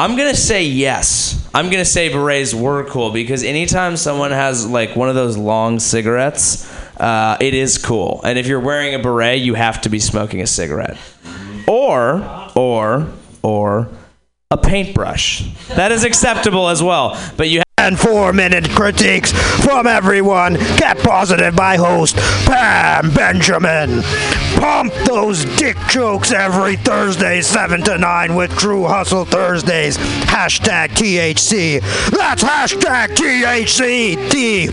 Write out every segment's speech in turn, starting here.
I'm gonna say yes. I'm gonna say berets were cool because anytime someone has like one of those long cigarettes, uh, it is cool. And if you're wearing a beret, you have to be smoking a cigarette, or or or a paintbrush. That is acceptable as well. But you. And four minute critiques from everyone. Get positive by host Pam Benjamin. Pump those dick jokes every Thursday, 7 to 9 with True Hustle Thursdays. Hashtag THC. That's hashtag THC. D.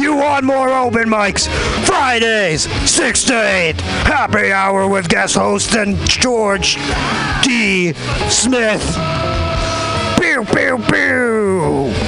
You want more open mics? Fridays, 6 to 8. Happy hour with guest host and George D. Smith. Pew, pew, pew.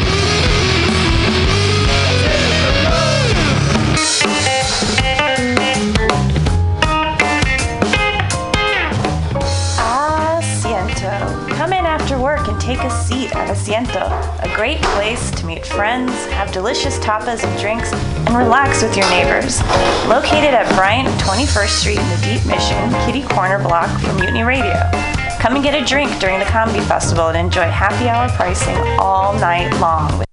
Take a seat at Asiento, a great place to meet friends, have delicious tapas and drinks, and relax with your neighbors. Located at Bryant 21st Street in the Deep Mission, kitty corner block from Mutiny Radio. Come and get a drink during the comedy festival and enjoy happy hour pricing all night long.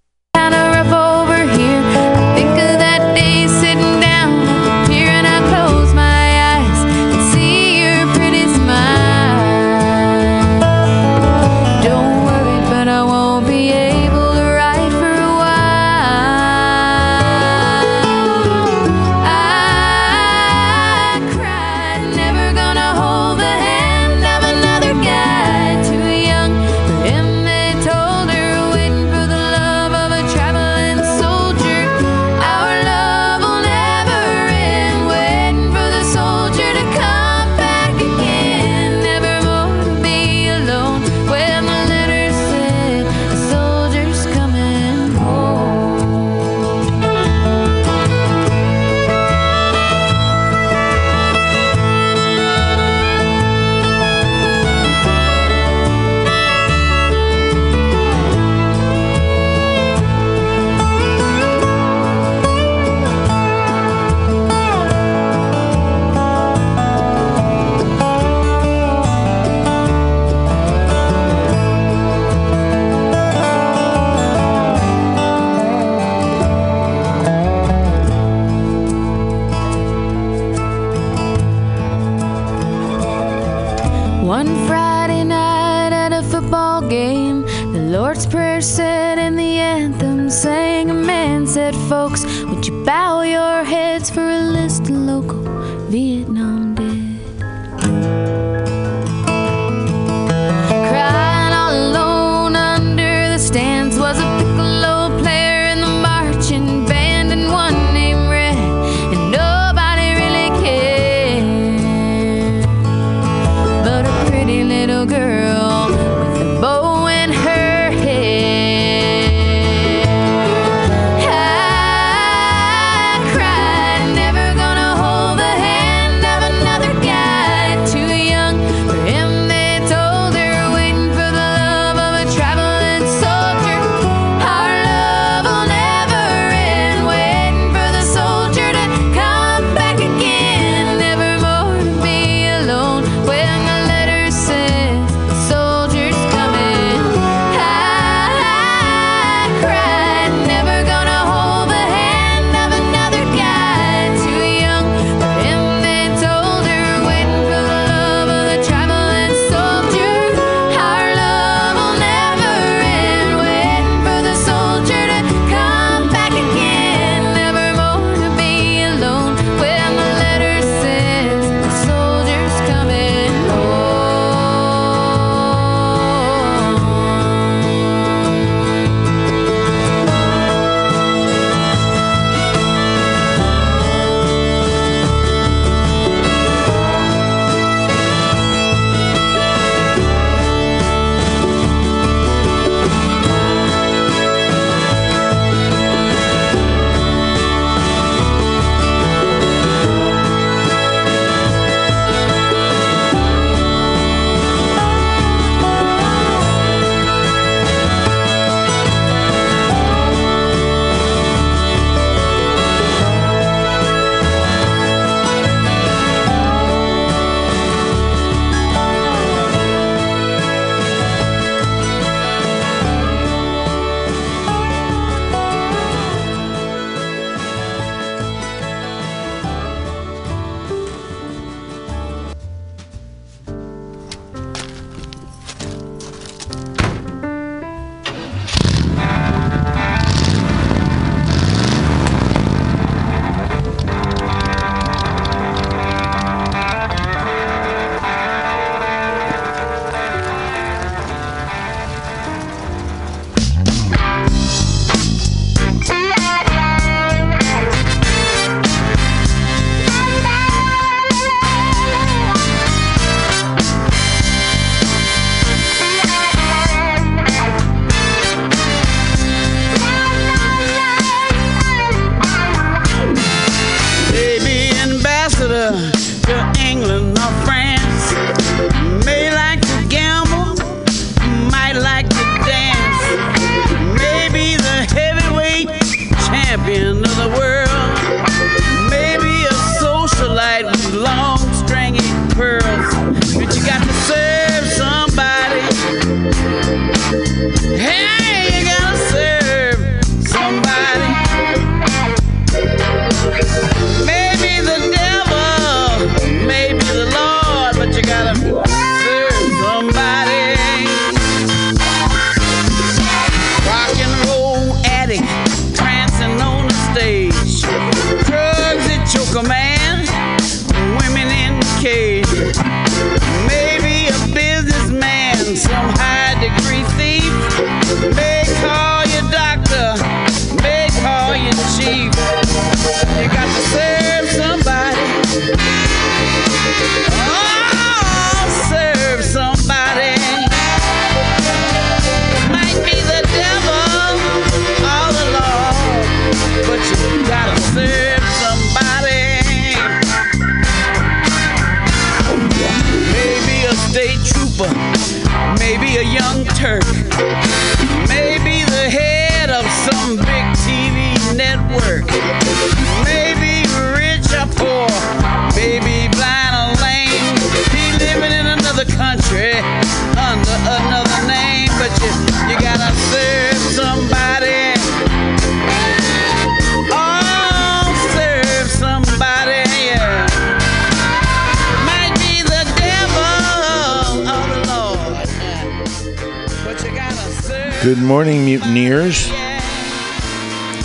Good morning, mutineers.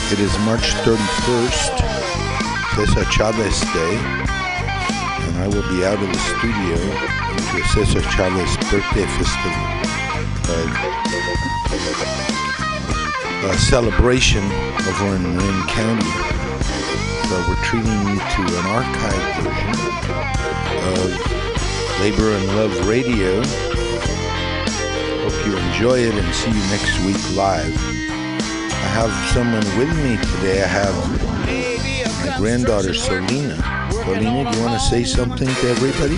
It is March 31st, Cesar Chavez Day, and I will be out of the studio to Cesar Chavez birthday festival. Uh, a celebration over in Marin County. So we're treating you to an archive version of Labor and Love Radio. You enjoy it and see you next week live. I have someone with me today. I have my granddaughter Selena. Selena, do you want to say something to everybody?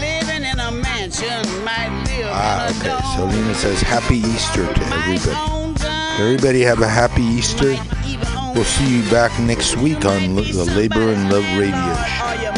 Living in a mansion might live Ah, okay. Selena says Happy Easter to everybody. Everybody have a happy Easter. might even own We'll see you back next week on the Labor and Love Radio Show. Or you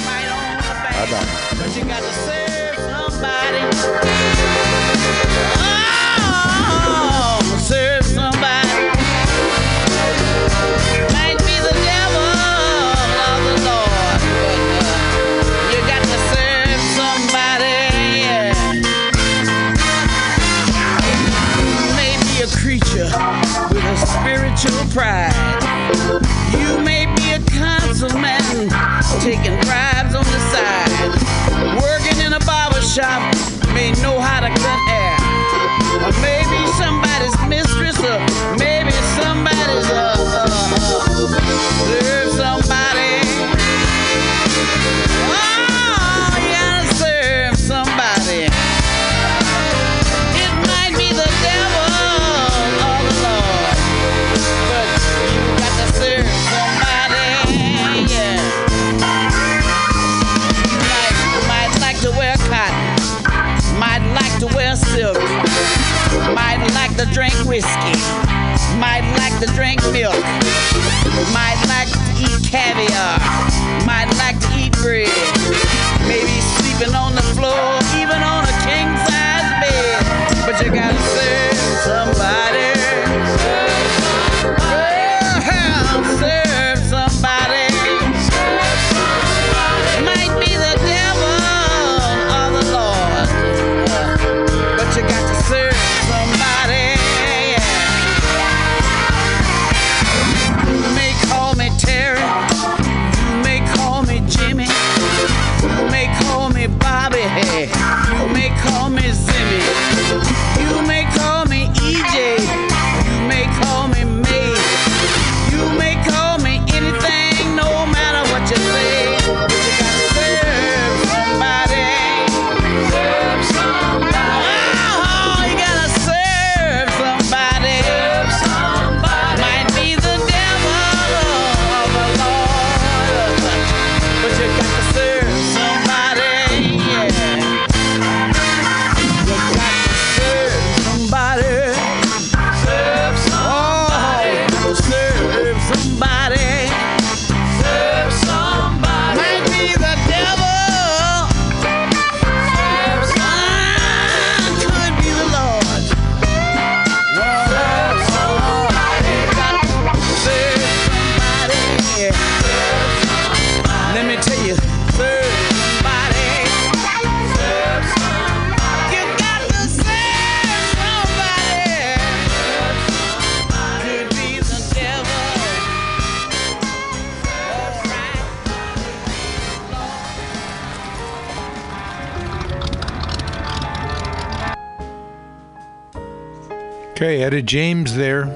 Okay, Etta James there.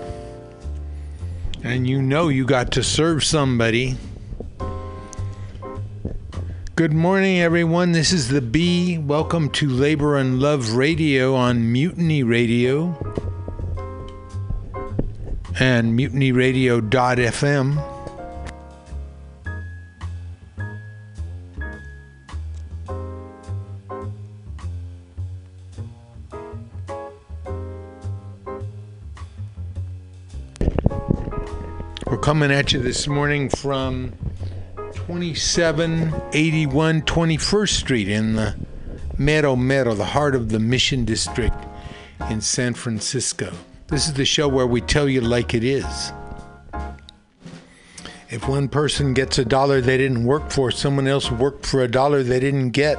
And you know you got to serve somebody. Good morning, everyone. This is the B. Welcome to Labor and Love Radio on Mutiny Radio and mutinyradio.fm. coming at you this morning from 2781 21st Street in the Mero Mero, the heart of the Mission District in San Francisco. This is the show where we tell you like it is. If one person gets a dollar they didn't work for, someone else worked for a dollar they didn't get.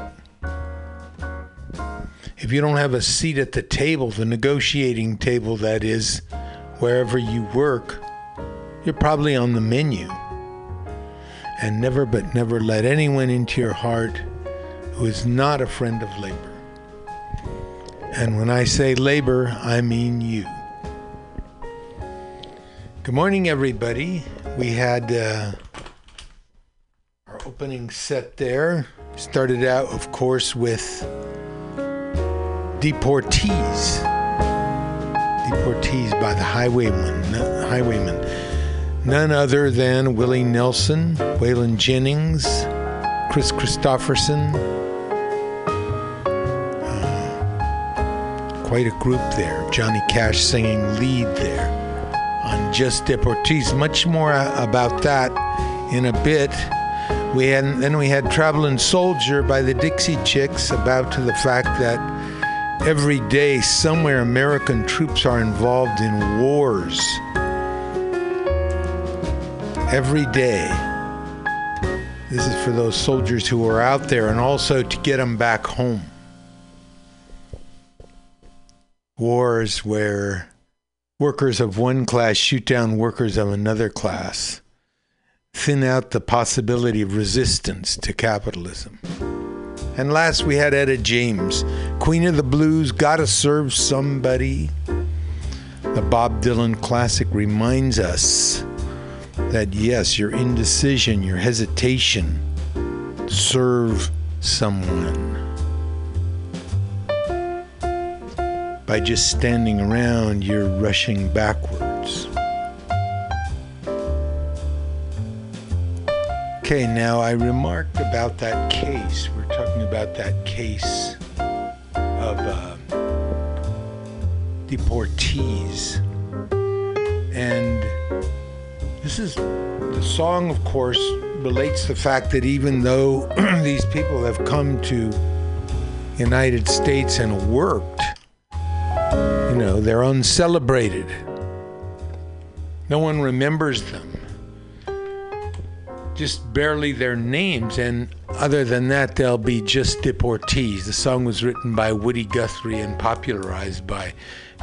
If you don't have a seat at the table, the negotiating table that is, wherever you work, you're probably on the menu. And never but never let anyone into your heart who is not a friend of labor. And when I say labor, I mean you. Good morning, everybody. We had uh, our opening set there. Started out, of course, with Deportees. Deportees by the Highwaymen. Highwaymen. None other than Willie Nelson, Waylon Jennings, Kris Kristofferson. Uh, quite a group there. Johnny Cash singing lead there on Just Deportees. Much more about that in a bit. We had then we had Traveling Soldier by the Dixie Chicks about to the fact that every day somewhere American troops are involved in wars. Every day. This is for those soldiers who are out there and also to get them back home. Wars where workers of one class shoot down workers of another class, thin out the possibility of resistance to capitalism. And last we had Etta James, Queen of the Blues, Gotta Serve Somebody. The Bob Dylan classic reminds us that yes, your indecision, your hesitation, serve someone. By just standing around, you're rushing backwards. Okay, now I remarked about that case. We're talking about that case of uh, deportees. And this is the song, of course, relates the fact that even though these people have come to United States and worked, you know, they're uncelebrated. No one remembers them. Just barely their names, and other than that, they'll be just deportees. The song was written by Woody Guthrie and popularized by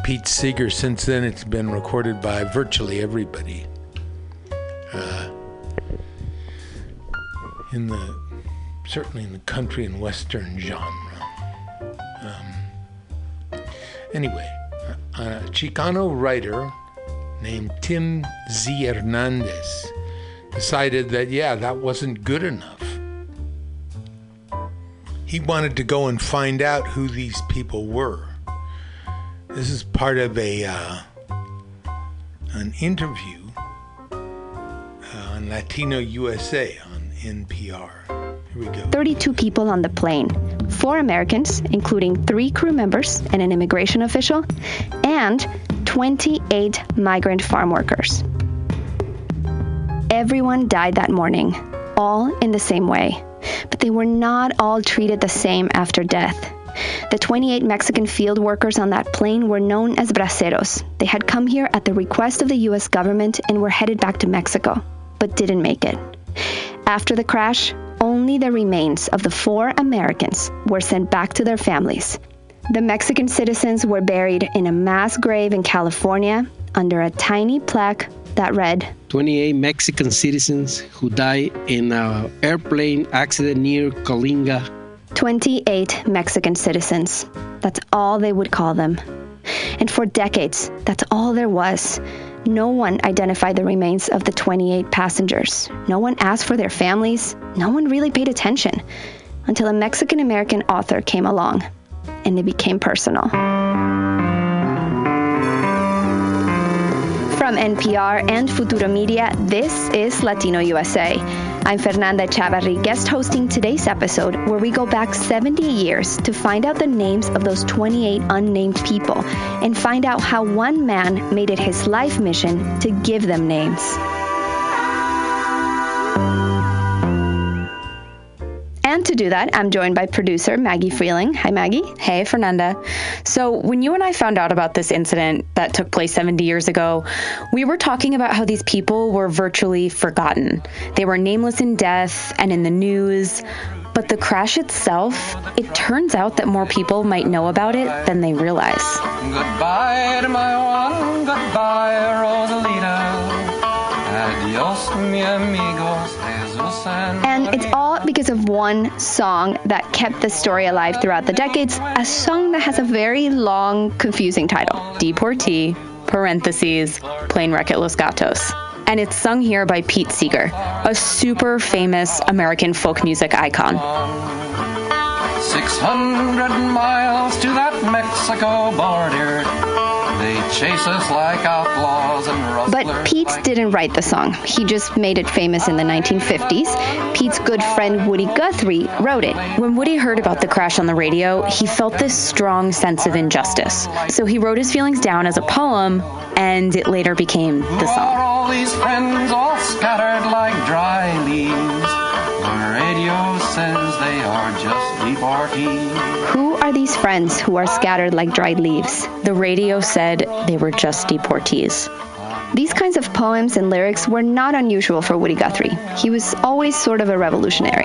Pete Seeger. Since then, it's been recorded by virtually everybody. Uh, in the certainly in the country and western genre. Um, anyway, a, Chicano writer named Tim Z. Hernandez decided that, yeah, that wasn't good enough. He wanted to go and find out who these people were. This is part of a uh, an interview on Latino USA on NPR. Here we go. 32 people on the plane four Americans, including three crew members and an immigration official, and 28 migrant farm workers. Everyone died that morning, all in the same way, but they were not all treated the same after death. The 28 Mexican field workers on that plane were known as braceros. They had come here at the request of the US government and were headed back to Mexico, but didn't make it. After the crash, only the remains of the four Americans were sent back to their families. The Mexican citizens were buried in a mass grave in California under a tiny plaque that read 28 Mexican citizens who died in an airplane accident near Coalinga. 28 Mexican citizens. That's all they would call them. And for decades, that's all there was. No one identified the remains of the 28 passengers. No one asked for their families. No one really paid attention until a Mexican American author came along and it became personal. From NPR and Futuro Media, this is Latino USA. I'm Fernanda Echavarri, guest hosting today's episode where we go back 70 years to find out the names of those 28 unnamed people and find out how one man made it his life mission to give them names. And to do that, I'm joined by producer Maggie Freleng. Hi, Maggie. Hey, Fernanda. So, when you and I found out about this incident that took place 70 years ago, we were talking about how these people were virtually forgotten. They were nameless in death and in the news. But the crash itself, it turns out that more people might know about it than they realize. Goodbye to my one, goodbye, Rosalita. Adios, mi amigos, Jesus and And it's all because of one song that kept the story alive throughout the decades, a song that has a very long, confusing title. Deportee, parentheses, plane wreck at Los Gatos. And it's sung here by Pete Seeger, a super famous American folk music icon. 600 miles to that Mexico border. They chase us like outlaws and rustlers. But Pete like- didn't write the song. He just made it famous in the 1950s. Pete's good friend Woody Guthrie wrote it. When Woody heard about the crash on the radio, he felt this strong sense of injustice. So he wrote his feelings down as a poem, and it later became Who the are song. Radio says they are just deportees. Who are these friends who are scattered like dried leaves? The radio said they were just deportees. These kinds of poems and lyrics were not unusual for Woody Guthrie. He was always sort of a revolutionary.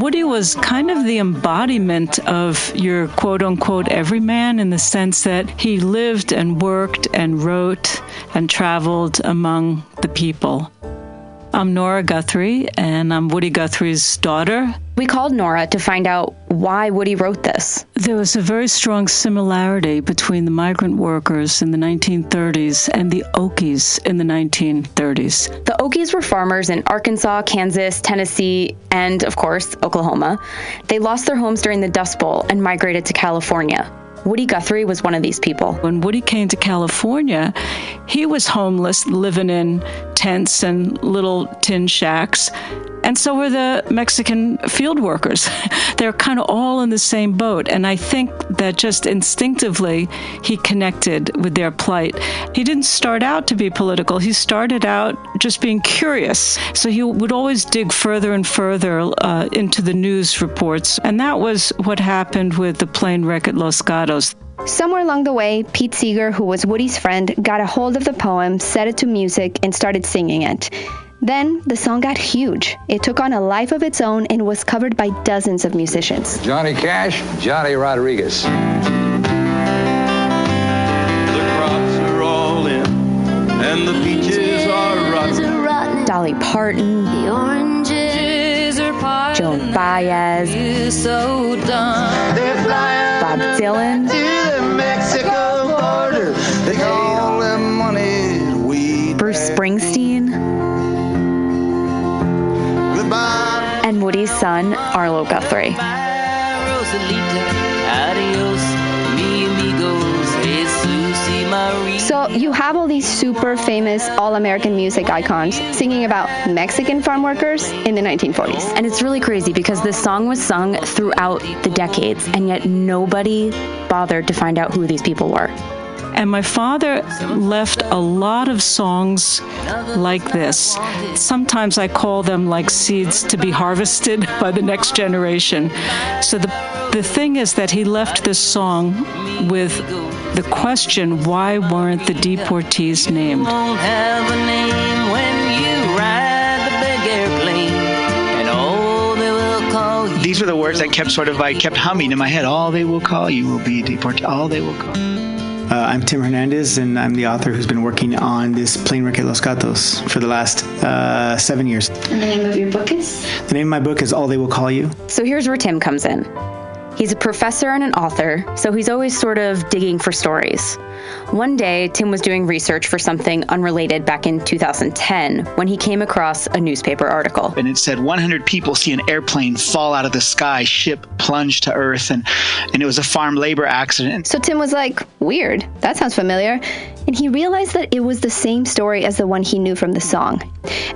Woody was kind of the embodiment of your quote unquote everyman in the sense that he lived and worked and wrote and traveled among the people. I'm Nora Guthrie, and I'm Woody Guthrie's daughter. We called Nora to find out why Woody wrote this. There was a very strong similarity between the migrant workers in the 1930s and the Okies in the 1930s. The Okies were farmers in Arkansas, Kansas, Tennessee, and, of course, Oklahoma. They lost their homes during the Dust Bowl and migrated to California. Woody Guthrie was one of these people. When Woody came to California, he was homeless, living in tents and little tin shacks. And so were the Mexican field workers. They're kind of all in the same boat. And I think that just instinctively he connected with their plight. He didn't start out to be political, he started out just being curious. So he would always dig further and further uh, into the news reports. And that was what happened with the plane wreck at Los Gatos. Somewhere along the way, Pete Seeger, who was Woody's friend, got a hold of the poem, set it to music, and started singing it. Then the song got huge. It took on a life of its own and was covered by dozens of musicians. Johnny Cash, Johnny Rodriguez. The crops are all in, and the peaches are rotten. Dolly Parton, The oranges are parted. Joan Baez, You so done. Bob Dylan, the Mexico and Woody's son, Arlo Guthrie. Bye, Rosalita. Adios, mi amigos. Jesus y Maria. So you have all these super famous all-American music icons singing about Mexican farm workers in the 1940s. And it's really crazy because this song was sung throughout the decades, and yet nobody bothered to find out who these people were. And my father left a lot of songs like this. Sometimes I call them like seeds to be harvested by the next generation. So the, the thing is that he left this song with the question why weren't the deportees named? Won't have a name when you ride the big airplane. And they will call you. These were the words that kept sort of like kept humming in my head. All they will call you will be deported. All they will call. Uh, I'm Tim Hernandez, and I'm the author who's been working on this plane wreck at Los Gatos for the last uh, seven years. And the name of your book is? The name of my book is All They Will Call You. So here's where Tim comes in. He's a professor and an author, so he's always sort of digging for stories. One day, Tim was doing research for something unrelated back in 2010 when he came across a newspaper article. And it said 100 people see an airplane fall out of the sky, ship plunge to earth, and and it was a farm labor accident. So Tim was like, weird, that sounds familiar. And he realized that it was the same story as the one he knew from the song.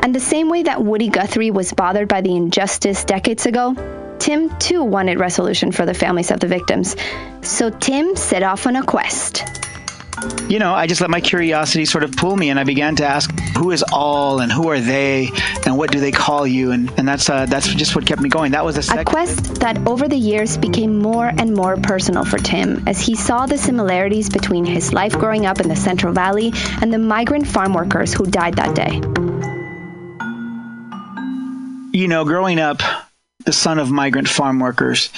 And the same way that Woody Guthrie was bothered by the injustice decades ago, Tim too wanted resolution for the families of the victims. So Tim set off on a quest. you know, I just let my curiosity sort of pull me, and I began to ask, who is all, and who are they, and what do they call you, and and that's uh, that's just what kept me going. That was the A quest that over the years became more and more personal for Tim as he saw the similarities between his life growing up in the Central Valley and the migrant farm workers who died that day. you know, growing up, the son of migrant farm workers,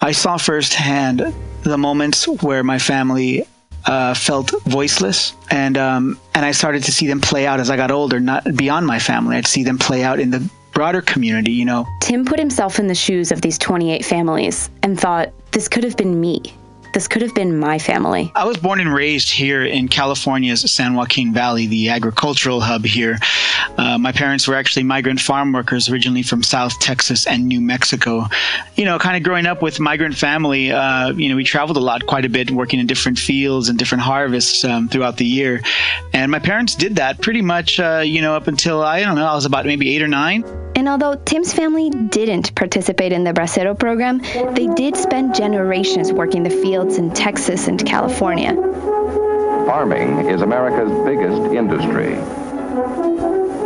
I saw firsthand the moments where my family uh, felt voiceless, and um, and I started to see them play out as I got older. Not beyond my family, I'd see them play out in the broader community. You know, Tim put himself in the shoes of these 28 families and thought, this could have been me. This could have been my family. I was born and raised here in California's San Joaquin Valley, the agricultural hub here. Uh, my parents were actually migrant farm workers originally from South Texas and New Mexico. You know, kind of growing up with migrant family, uh, you know, we traveled a lot, quite a bit, working in different fields and different harvests um, throughout the year. And my parents did that pretty much, uh, you know, up until I don't know, I was about maybe eight or nine. And although Tim's family didn't participate in the Bracero program, they did spend generations working the fields in Texas and California. Farming is America's biggest industry.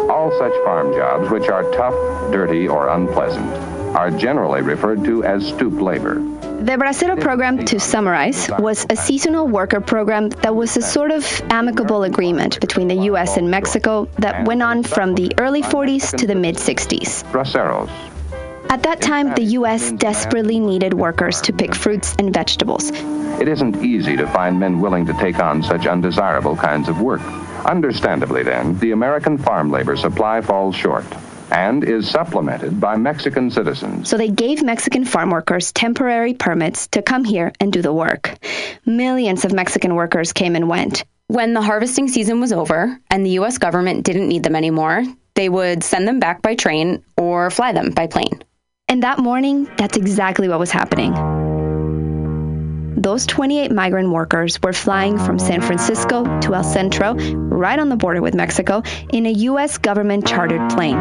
All such farm jobs which are tough, dirty, or unpleasant are generally referred to as stoop labor. The Bracero program, to summarize, was a seasonal worker program that was a sort of amicable agreement between the U.S. and Mexico that went on from the early 40s to the mid 60s. Braceros. At that time, the U.S. desperately needed workers to pick fruits and vegetables. It isn't easy to find men willing to take on such undesirable kinds of work. Understandably, then, the American farm labor supply falls short and is supplemented by Mexican citizens. So they gave Mexican farm workers temporary permits to come here and do the work. Millions of Mexican workers came and went. When the harvesting season was over and the US government didn't need them anymore, they would send them back by train or fly them by plane. And that morning, that's exactly what was happening. Those 28 migrant workers were flying from San Francisco to El Centro, right on the border with Mexico, in a U.S. government chartered plane.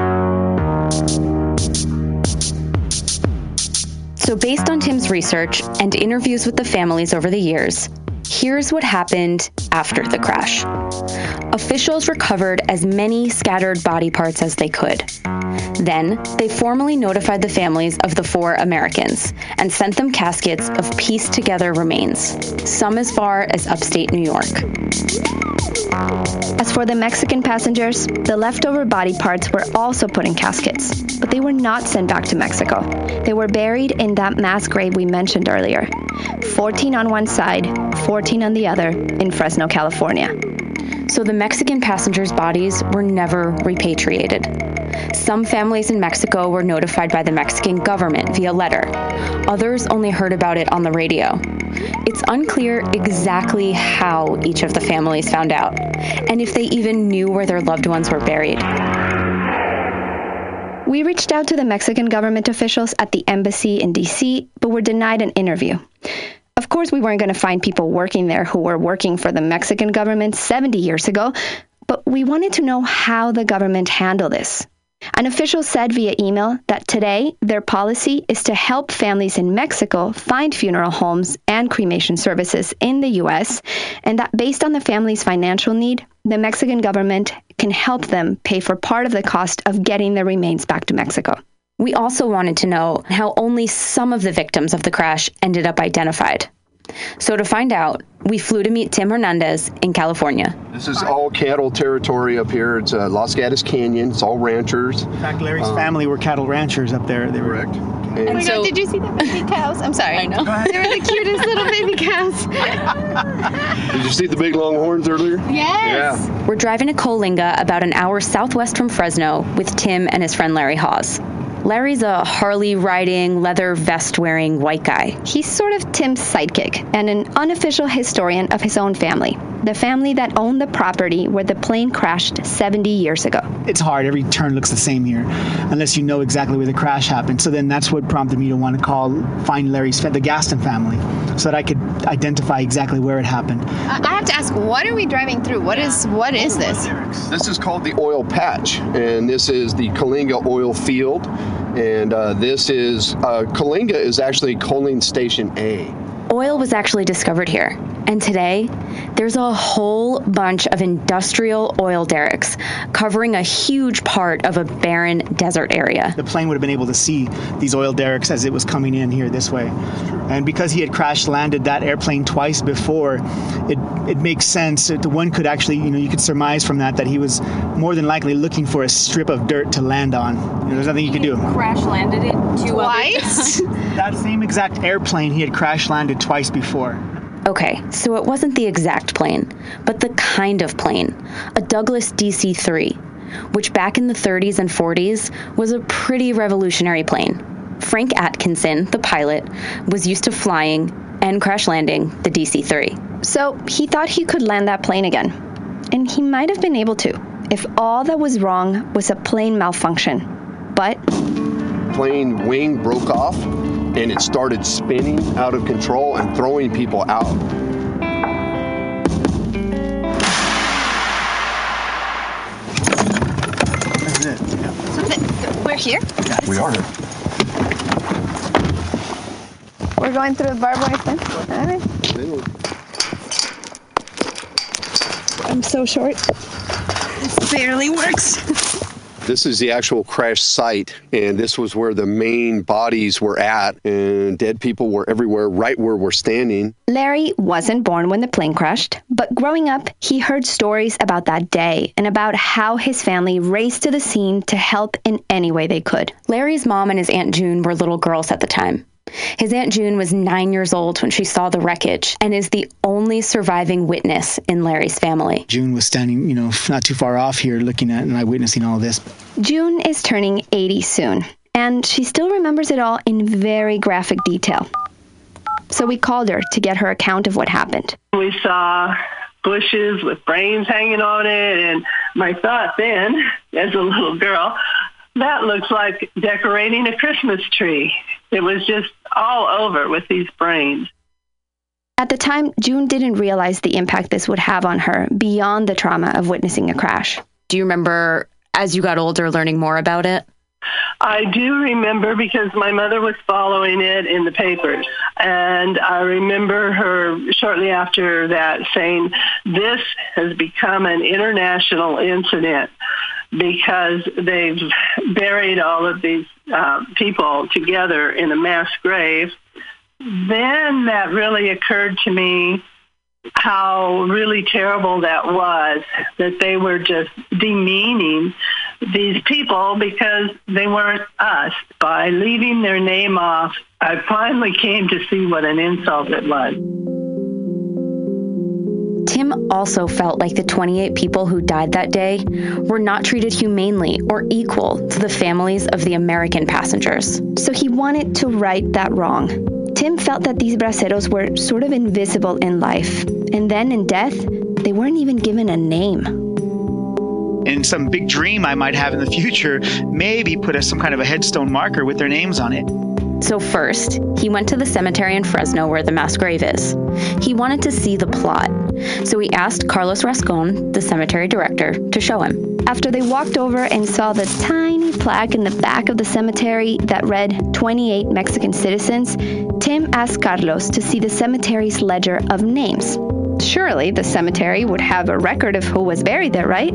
So, based on Tim's research and interviews with the families over the years, here's what happened after the crash. Officials recovered as many scattered body parts as they could. Then, they formally notified the families of the four Americans and sent them caskets of pieced together remains, some as far as upstate New York. As for the Mexican passengers, the leftover body parts were also put in caskets, but they were not sent back to Mexico. They were buried in that mass grave we mentioned earlier 14 on one side, 14 on the other, in Fresno, California. So the Mexican passengers' bodies were never repatriated. Some families in Mexico were notified by the Mexican government via letter. Others only heard about it on the radio. It's unclear exactly how each of the families found out, and if they even knew where their loved ones were buried. We reached out to the Mexican government officials at the embassy in DC, but were denied an interview. Of course, we weren't going to find people working there who were working for the Mexican government 70 years ago, but we wanted to know how the government handled this. An official said via email that today their policy is to help families in Mexico find funeral homes and cremation services in the U.S., and that based on the family's financial need, the Mexican government can help them pay for part of the cost of getting their remains back to Mexico. We also wanted to know how only some of the victims of the crash ended up identified. So, to find out, we flew to meet Tim Hernandez in California. This is all cattle territory up here. It's uh, Los Gatos Canyon. It's all ranchers. In fact, Larry's Um, family were cattle ranchers up there. They were correct. Oh my god, did you see the baby cows? I'm sorry. I know. They were the cutest little baby cows. Did you see the big long horns earlier? Yes. Yeah. We're driving to Coalinga, about an hour southwest from Fresno, with Tim and his friend Larry Hawes. Larry's a Harley riding, leather vest wearing white guy. He's sort of Tim's sidekick and an unofficial historian of his own family, the family that owned the property where the plane crashed 70 years ago. it's hard. Every turn looks the same here, unless you know exactly where the crash happened. So then that's what prompted me to want to call, find Larry's, fa- the Gaston family, so that I could identify exactly where it happened. I I have to ask, what are we driving through? What is what is this? This is called the oil patch, and this is the Coalinga oil field. And uh, this is uh, Coalinga is actually coaling station A. Oil was actually discovered here. And today, there's a whole bunch of industrial oil derricks covering a huge part of a barren desert area. The plane would have been able to see these oil derricks as it was coming in here this way. And because he had crash landed that airplane twice before, it, it makes sense. that One could actually, you know, you could surmise from that that he was more than likely looking for a strip of dirt to land on. You know, there's nothing you could do. Crash landed it Twice? that same exact airplane he had crash landed twice before. Okay, so it wasn't the exact plane, but the kind of plane, a Douglas DC 3, which back in the 30s and 40s was a pretty revolutionary plane. Frank Atkinson, the pilot, was used to flying and crash landing the DC 3. So he thought he could land that plane again. And he might have been able to if all that was wrong was a plane malfunction. But Plane wing broke off and it started spinning out of control and throwing people out. That's it. So we're here. We are. We're going through the barbed wire fence. All right. I'm so short. This barely works. This is the actual crash site, and this was where the main bodies were at, and dead people were everywhere, right where we're standing. Larry wasn't born when the plane crashed, but growing up, he heard stories about that day and about how his family raced to the scene to help in any way they could. Larry's mom and his Aunt June were little girls at the time. His Aunt June was nine years old when she saw the wreckage and is the only surviving witness in Larry's family. June was standing, you know, not too far off here looking at and eyewitnessing all this. June is turning 80 soon, and she still remembers it all in very graphic detail. So we called her to get her account of what happened. We saw bushes with brains hanging on it, and my thought then, as a little girl, that looks like decorating a Christmas tree. It was just all over with these brains. At the time, June didn't realize the impact this would have on her beyond the trauma of witnessing a crash. Do you remember, as you got older, learning more about it? I do remember because my mother was following it in the papers. And I remember her shortly after that saying, this has become an international incident because they've buried all of these uh, people together in a mass grave. Then that really occurred to me how really terrible that was that they were just demeaning these people because they weren't us. By leaving their name off, I finally came to see what an insult it was. Tim also felt like the 28 people who died that day were not treated humanely or equal to the families of the American passengers. So he wanted to right that wrong. Tim felt that these braceros were sort of invisible in life, and then in death, they weren't even given a name. And some big dream I might have in the future, maybe put a, some kind of a headstone marker with their names on it. So, first, he went to the cemetery in Fresno where the mass grave is. He wanted to see the plot, so he asked Carlos Rascon, the cemetery director, to show him. After they walked over and saw the tiny plaque in the back of the cemetery that read 28 Mexican citizens, Tim asked Carlos to see the cemetery's ledger of names. Surely the cemetery would have a record of who was buried there, right?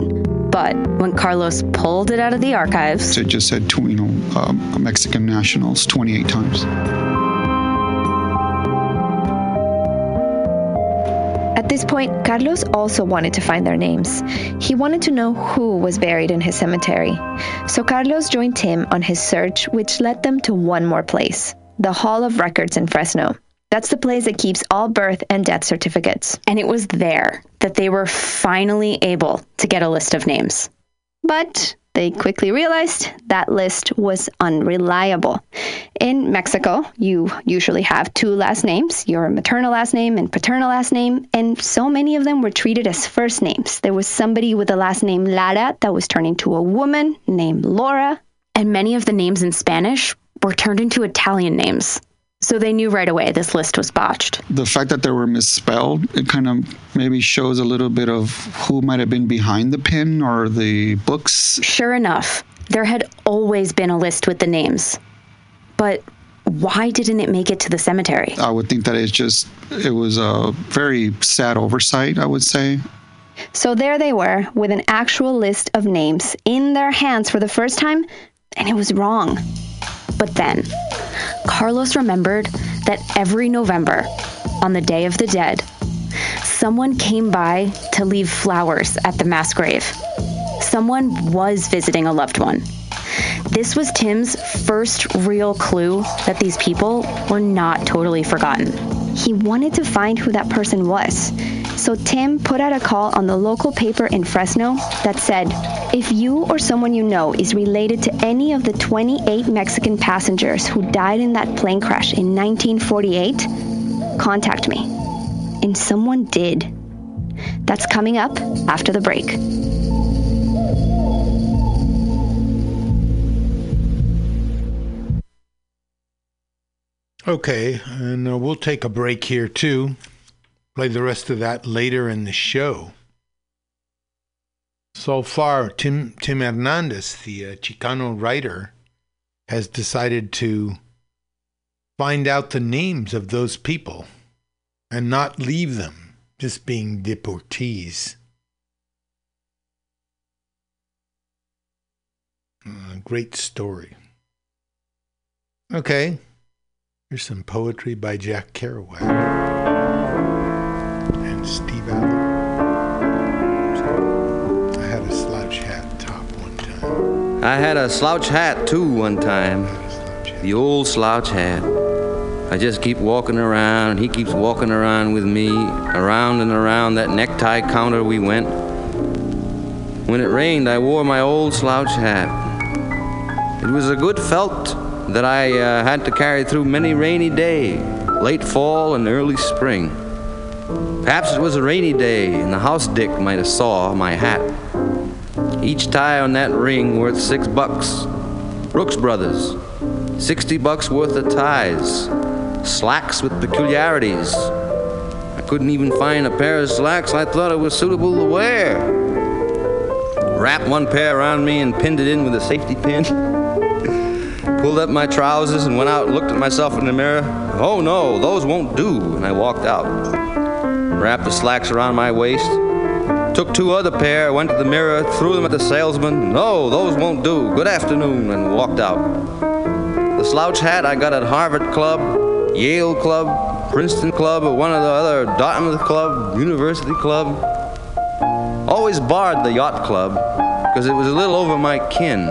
But when Carlos pulled it out of the archives, It just said, tw- you know, um, Mexican nationals 28 times. At this point, Carlos also wanted to find their names. He wanted to know who was buried in his cemetery. So Carlos joined Tim on his search, which led them to one more place the Hall of Records in Fresno. That's the place that keeps all birth and death certificates. and it was there that they were finally able to get a list of names. But they quickly realized that list was unreliable. In Mexico, you usually have two last names your maternal last name and paternal last name, and so many of them were treated as first names. There was somebody with the last name Lara that was turned into a woman named Laura. And many of the names in Spanish were turned into Italian names. So they knew right away this list was botched. The fact that they were misspelled, it kind of maybe shows a little bit of who might have been behind the pen or the books. Sure enough, there had always been a list with the names. But why didn't it make it to the cemetery? I would think that it's just, it was a very sad oversight, I would say. So there they were, with an actual list of names in their hands for the first time, and it was wrong. But then, Carlos remembered that every November, on the Day of the Dead, someone came by to leave flowers at the mass grave. Someone was visiting a loved one. This was Tim's first real clue that these people were not totally forgotten. He wanted to find who that person was. So Tim put out a call on the local paper in Fresno that said, if you or someone you know is related to any of the 28 Mexican passengers who died in that plane crash in 1948, contact me. And someone did. That's coming up after the break. Okay, and uh, we'll take a break here too. Play the rest of that later in the show. So far, Tim Tim Hernandez, the uh, Chicano writer, has decided to find out the names of those people and not leave them just being deportees. Uh, great story. Okay, here's some poetry by Jack Kerouac Steve Allen. I had a slouch hat top one time. I had a slouch hat too one time. The old slouch hat. I just keep walking around, and he keeps walking around with me, around and around that necktie counter we went. When it rained, I wore my old slouch hat. It was a good felt that I uh, had to carry through many rainy days, late fall and early spring. Perhaps it was a rainy day, and the house dick might have saw my hat. Each tie on that ring worth six bucks. Brooks Brothers, sixty bucks worth of ties. Slacks with peculiarities. I couldn't even find a pair of slacks I thought it was suitable to wear. Wrapped one pair around me and pinned it in with a safety pin. Pulled up my trousers and went out and looked at myself in the mirror. Oh no, those won't do. And I walked out. Wrapped the slacks around my waist. Took two other pair, went to the mirror, threw them at the salesman. No, those won't do. Good afternoon, and walked out. The slouch hat I got at Harvard Club, Yale Club, Princeton Club, or one of the other Dartmouth Club, University Club. Always barred the yacht club because it was a little over my kin.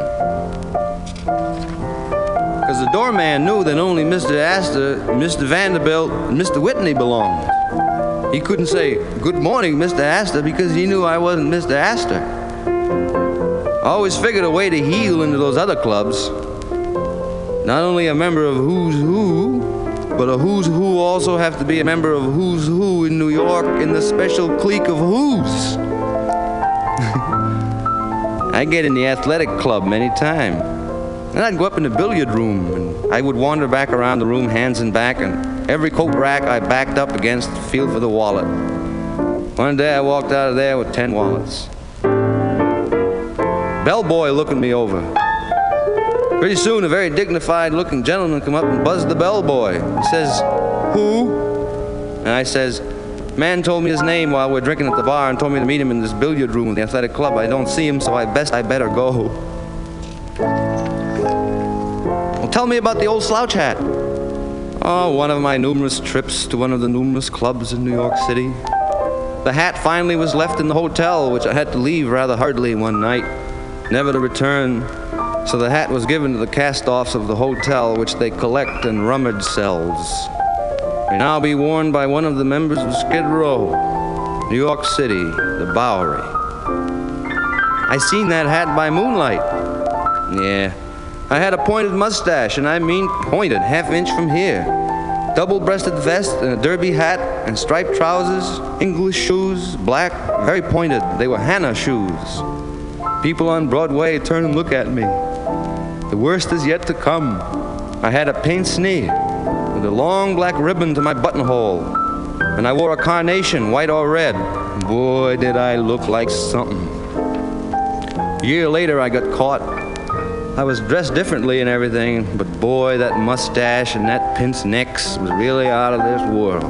Because the doorman knew that only Mr. Astor, Mr. Vanderbilt, and Mr. Whitney belonged. He couldn't say, Good morning, Mr. Astor, because he knew I wasn't Mr. Astor. I always figured a way to heal into those other clubs. Not only a member of Who's Who, but a Who's Who also have to be a member of Who's Who in New York in the special clique of Who's. I get in the athletic club many times. And I'd go up in the billiard room, and I would wander back around the room, hands and back, and every coat rack I backed up against feel for the wallet. One day I walked out of there with ten wallets. Bellboy looking me over. Pretty soon, a very dignified-looking gentleman come up and buzzed the bellboy. He says, "Who?" And I says, "Man told me his name while we're drinking at the bar and told me to meet him in this billiard room at the athletic club. I don't see him, so I best I better go." Well, tell me about the old slouch hat. Oh, one of my numerous trips to one of the numerous clubs in New York City. The hat finally was left in the hotel, which I had to leave rather hurriedly one night, never to return. So the hat was given to the cast-offs of the hotel, which they collect in rummage cells. May now be worn by one of the members of Skid Row, New York City, the Bowery. I seen that hat by moonlight. Yeah, I had a pointed mustache, and I mean pointed, half inch from here. Double breasted vest and a derby hat and striped trousers, English shoes, black, very pointed. They were Hanan shoes. People on Broadway turn and look at me. The worst is yet to come. I had a pince nez with a long black ribbon to my buttonhole, and I wore a carnation, white or red. Boy, did I look like something. A year later, I got caught. I was dressed differently and everything, but boy, that mustache and that pince nez was really out of this world.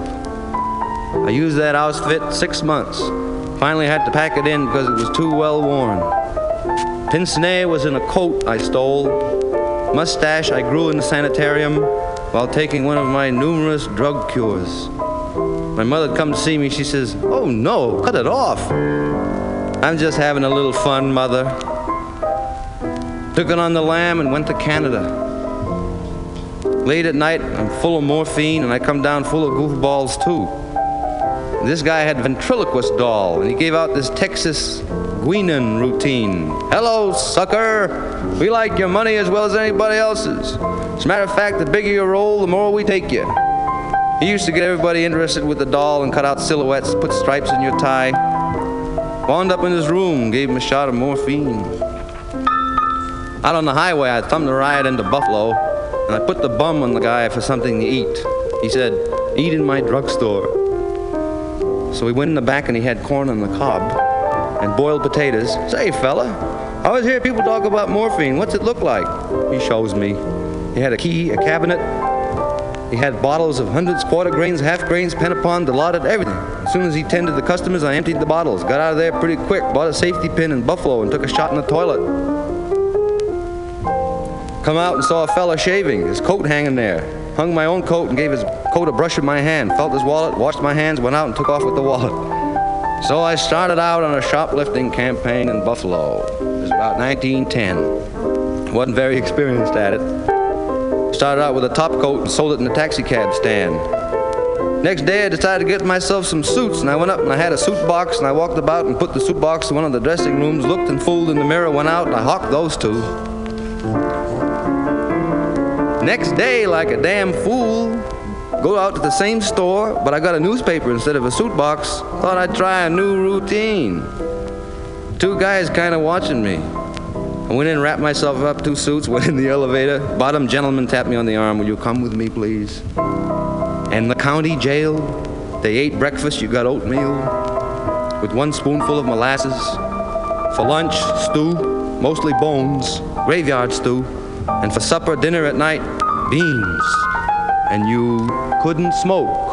I used that outfit six months. Finally had to pack it in because it was too well worn. Pince nez was in a coat I stole. Mustache I grew in the sanitarium while taking one of my numerous drug cures. My mother come to see me. She says, "Oh no, cut it off." I'm just having a little fun, mother. Took it on the lam and went to Canada. Late at night, I'm full of morphine and I come down full of goofballs too. This guy had ventriloquist doll and he gave out this Texas Guinan routine. Hello, sucker. We like your money as well as anybody else's. As a matter of fact, the bigger your roll, the more we take you. He used to get everybody interested with the doll and cut out silhouettes, put stripes in your tie. Wound up in his room, gave him a shot of morphine. Out on the highway, I thumbed a ride into Buffalo, and I put the bum on the guy for something to eat. He said, Eat in my drugstore. So we went in the back and he had corn on the cob and boiled potatoes. Say, fella, I always hear people talk about morphine. What's it look like? He shows me. He had a key, a cabinet. He had bottles of hundreds, quarter grains, half grains, Pantopon, Dilaudid, everything. As soon as he tended the customers, I emptied the bottles. Got out of there pretty quick, bought a safety pin in Buffalo, and took a shot in the toilet. Come out and saw a fella shaving, his coat hanging there. Hung my own coat and gave his coat a brush in my hand. Felt his wallet, washed my hands, went out and took off with the wallet. So I started out on a shoplifting campaign in Buffalo. It was about 1910. Wasn't very experienced at it. Started out with a top coat and sold it in a taxicab stand. Next day, I decided to get myself some suits, and I went up and I had a suit box, and I walked about and put the suit box in one of the dressing rooms, looked and fooled in the mirror, went out, and I hawked those two. Next day, like a damn fool, go out to the same store, but I got a newspaper instead of a suit box. Thought I'd try a new routine. Two guys kind of watching me. I went in, wrapped myself up, two suits, went in the elevator. Bottom gentleman tapped me on the arm. Will you come with me, please? And the county jail, they ate breakfast. You got oatmeal with one spoonful of molasses. For lunch, stew, mostly bones, graveyard stew. And for supper, dinner at night, beans. And you couldn't smoke.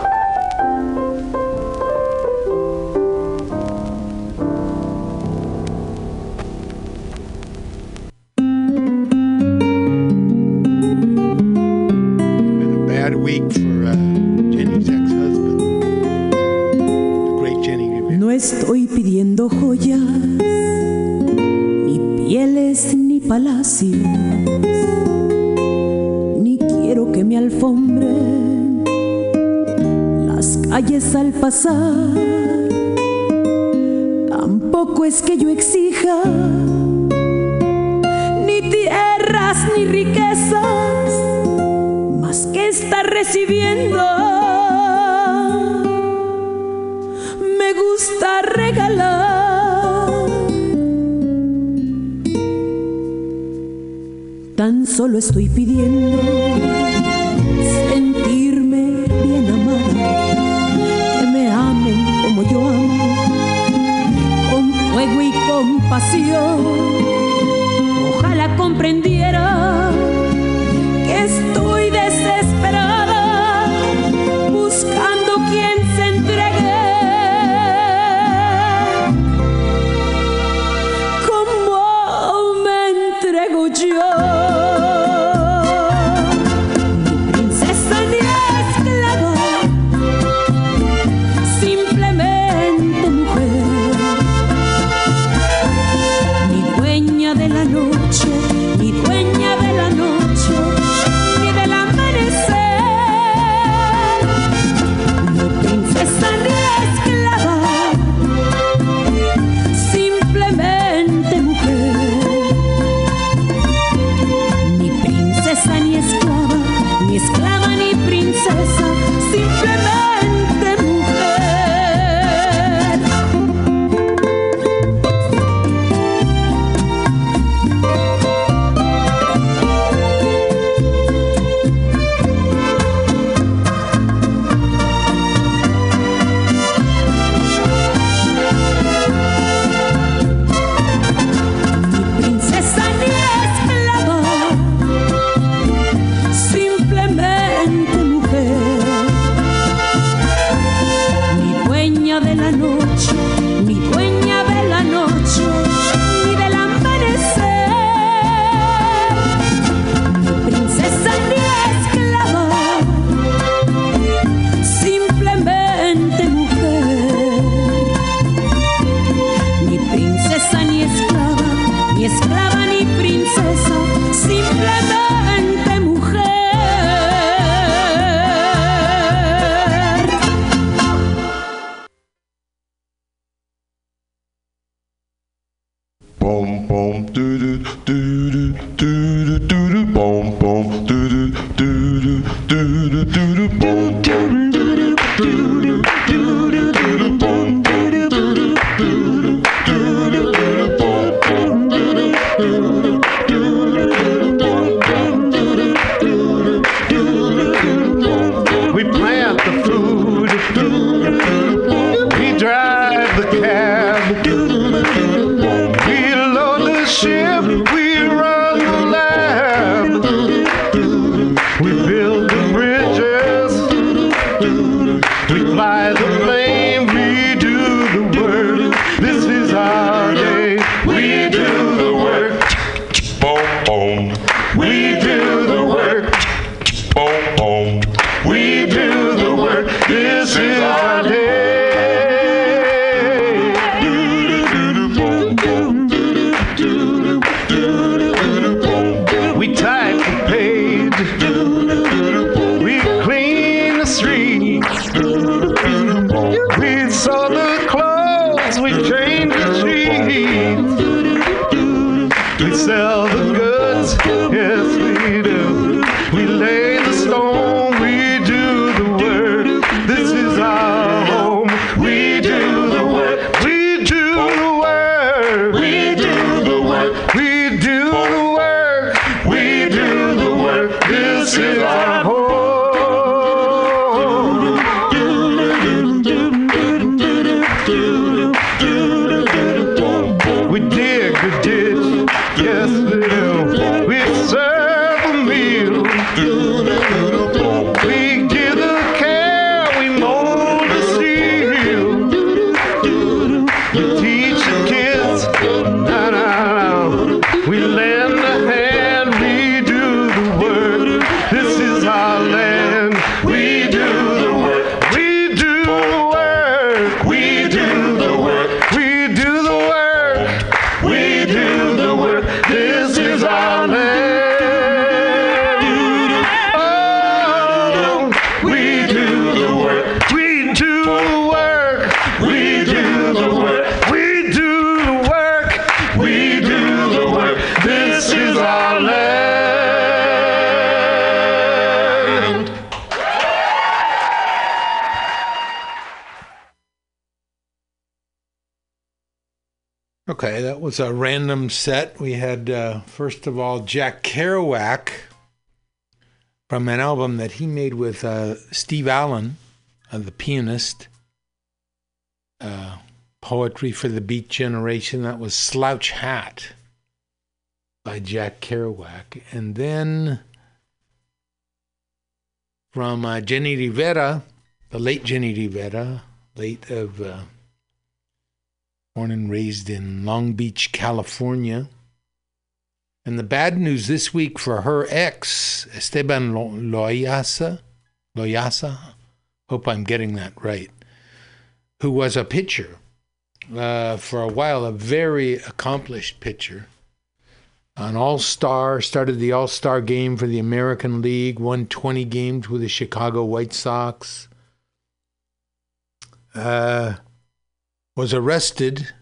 Tampoco es que yo exija ni tierras ni riquezas, más que estar recibiendo. Me gusta regalar. Tan solo estoy pidiendo was a random set. We had, uh, first of all, Jack Kerouac from an album that he made with uh, Steve Allen, uh, the pianist. Uh, Poetry for the Beat Generation. That was Slouch Hat by Jack Kerouac. And then from uh, Jenni Rivera, the late Jenni Rivera, late of. Born and raised in Long Beach, California. And the bad news this week for her ex, Esteban Lo- Loaiza, Loaiza, hope I'm getting that right, who was a pitcher uh, for a while, a very accomplished pitcher, an all star, started the all star game for the American League, won 20 games with the Chicago White Sox. Uh, was arrested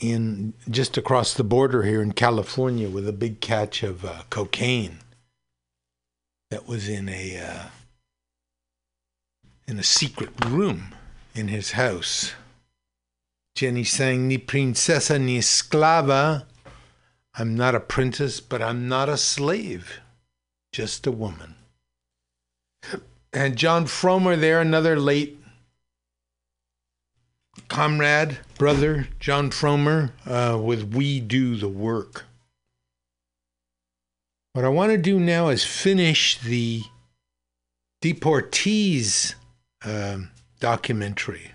in just across the border here in California with a big catch of uh, cocaine that was in a uh, in a secret room in his house. Jenni sang ni princesa ni esclava. I'm not a princess, but I'm not a slave, just a woman. And John Fromer there, another late comrade, brother, John Fromer, uh, with We Do the Work. What I want to do now is finish the Deportees um documentary.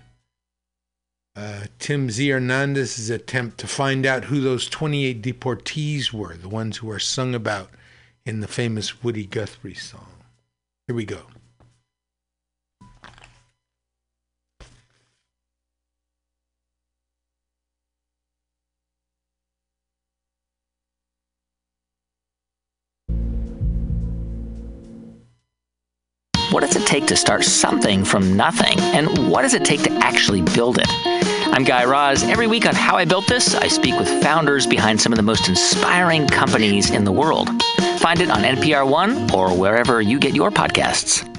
Uh, Tim Z. Hernandez's attempt to find out who those 28 deportees were, the ones who are sung about in the famous Woody Guthrie song. Here we go. What does it take to start something from nothing? And what does it take to actually build it? I'm Guy Raz. Every week on How I Built This, I speak with founders behind some of the most inspiring companies in the world. Find it on NPR One or wherever you get your podcasts.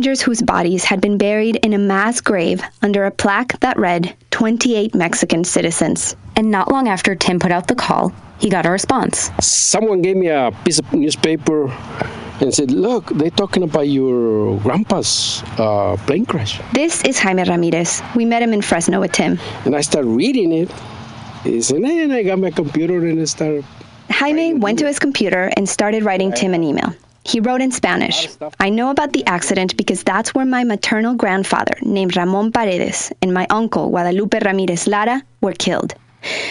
Passengers whose bodies had been buried in a mass grave under a plaque that read 28 Mexican citizens. And not long after Tim put out the call, he got a response. Someone gave me a piece of newspaper and said, Look, they're talking about your grandpa's uh, plane crash. This is Jaime Ramirez. We met him in Fresno with Tim. And I started reading it. And then I got my computer and I started. Jaime went to his computer and started writing Tim an email. He wrote in Spanish I know about the accident because that's where my maternal grandfather, named Ramon Paredes, and my uncle, Guadalupe Ramirez Lara, were killed.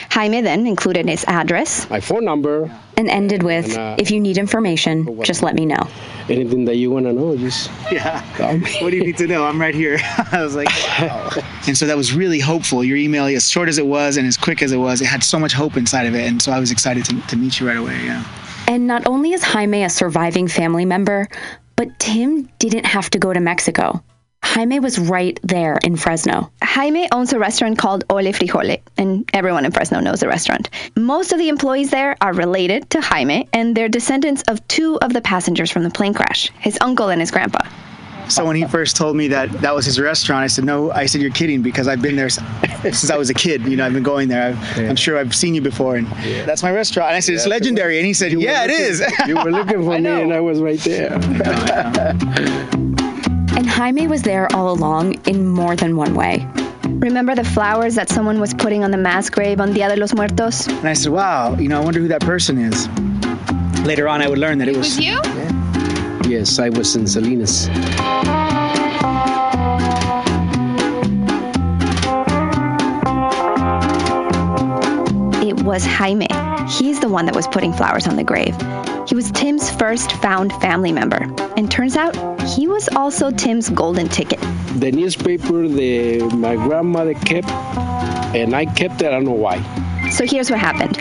Jaime then included his address, my phone number, and ended with, And, uh, if you need information, just let me know. anything that you want to know, just Yeah. what do you need to know? I'm right here. I was like, wow. And so that was really hopeful. Your email, as short as it was and as quick as it was, it had so much hope inside of it. And so I was excited to, to meet you right away. Yeah. And not only is Jaime a surviving family member, but Tim didn't have to go to Mexico. Jaime was right there in Fresno. Jaime owns a restaurant called Ole Frijole, and everyone in Fresno knows the restaurant. Most of the employees there are related to Jaime, and they're descendants of two of the passengers from the plane crash his uncle and his grandpa. So when he first told me that that was his restaurant, I said, no, I said, you're kidding because I've been there since I was a kid. You know, I've been going there. I've, I'm sure I've seen you before. And that's my restaurant. And I said, it's legendary. And he said, You yeah, it looking- is. you were looking for me, and I was right there. And Jaime was there all along in more than one way. Remember the flowers that someone was putting on the mass grave on Dia de los Muertos? And I said, wow, you know, I wonder who that person is. Later on, I would learn that it was. you? Yes, I was in Salinas. It was Jaime. He's the one that was putting flowers on the grave. He was Tim's first found family member. And turns out he was also Tim's golden ticket. The newspaper that my grandmother kept, and I kept it. I don't know why. So here's what happened.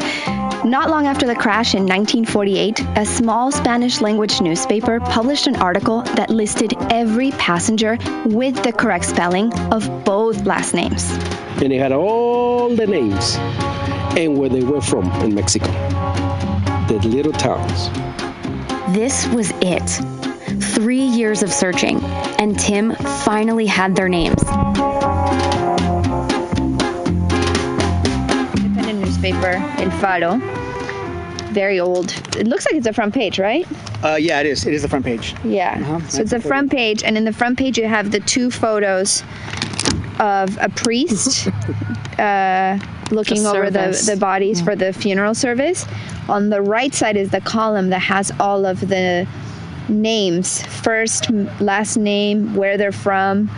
Not long after the crash in 1948, a small Spanish language newspaper published an article that listed every passenger with the correct spelling of both last names. And it had all the names and where they were from in Mexico. The little towns. This was it. Three years of searching, and Tim finally had their names. Newspaper in Faro. Very old. It looks like it's a front page, right? Uh, yeah, it is. It is the front page. Yeah. Uh-huh. So it's a front page, and in the front page, you have the two photos of a priest uh, looking The over the, the bodies for the funeral service. On the right side is the column that has all of the names first, last name, where they're from,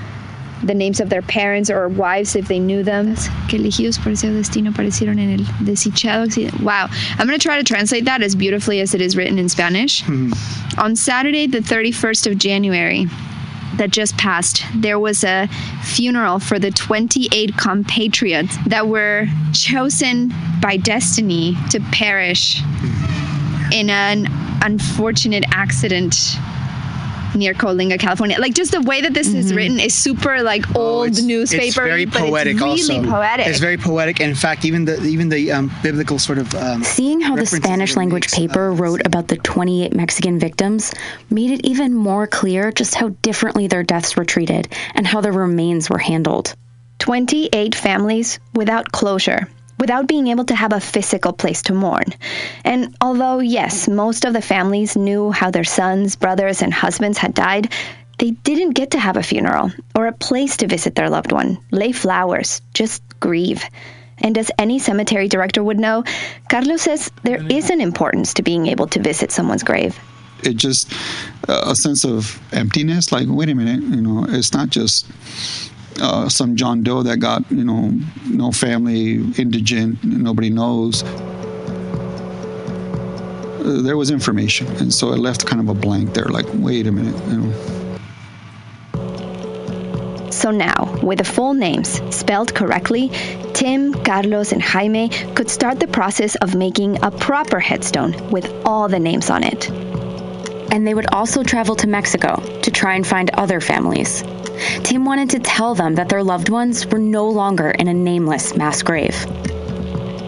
the names of their parents or wives if they knew them. Que elegidos por ese destino aparecieron en el desdichado accidente. Wow. I'm going to try to translate that as beautifully as it is written in Spanish. Mm-hmm. On Saturday, the 31st of January, that just passed, there was a funeral for the 28 compatriots that were chosen by destiny to perish mm-hmm. in an unfortunate accident near Coalinga, California. Like just the way that this is written is super like old newspaper, It's very but poetic. it's really also. poetic. It's very poetic. And In fact, even the even the um, biblical sort of um, Seeing how the Spanish language makes, paper wrote about the 28 Mexican victims made it even more clear just how differently their deaths were treated and how their remains were handled. 28 families without closure, without being able to have a physical place to mourn. And although, yes, most of the families knew how their sons, brothers, and husbands had died, they didn't get to have a funeral or a place to visit their loved one, lay flowers, just grieve. And as any cemetery director would know, Carlos says there is an importance to being able to visit someone's grave. it just uh, a sense of emptiness like wait a minute you know it's not just uh, some john doe that got you know no family indigent nobody knows. Uh, there was information and so it left kind of a blank there like wait a minute you know. So now, with the full names spelled correctly, Tim, Carlos, and Jaime could start the process of making a proper headstone with all the names on it. And they would also travel to Mexico. to try and find other families. Tim wanted to tell them that their loved ones were no longer in a nameless mass grave.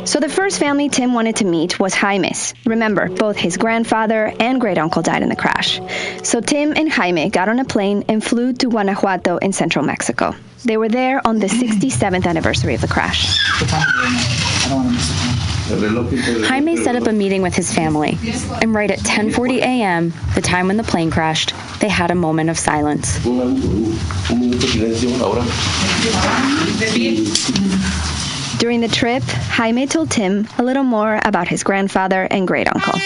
So the first family Tim wanted to meet was Jaime's. Remember, both his grandfather and great uncle died in the crash. So Tim and Jaime got on a plane and flew to Guanajuato in central Mexico. They were there on the 67th anniversary of the crash. I don't want to miss the time. Jaime set up a meeting with his family, and right at 10:40 a.m., the time when the plane crashed, they had a moment of silence. During the trip, Jaime told Tim a little more about his grandfather and great uncle.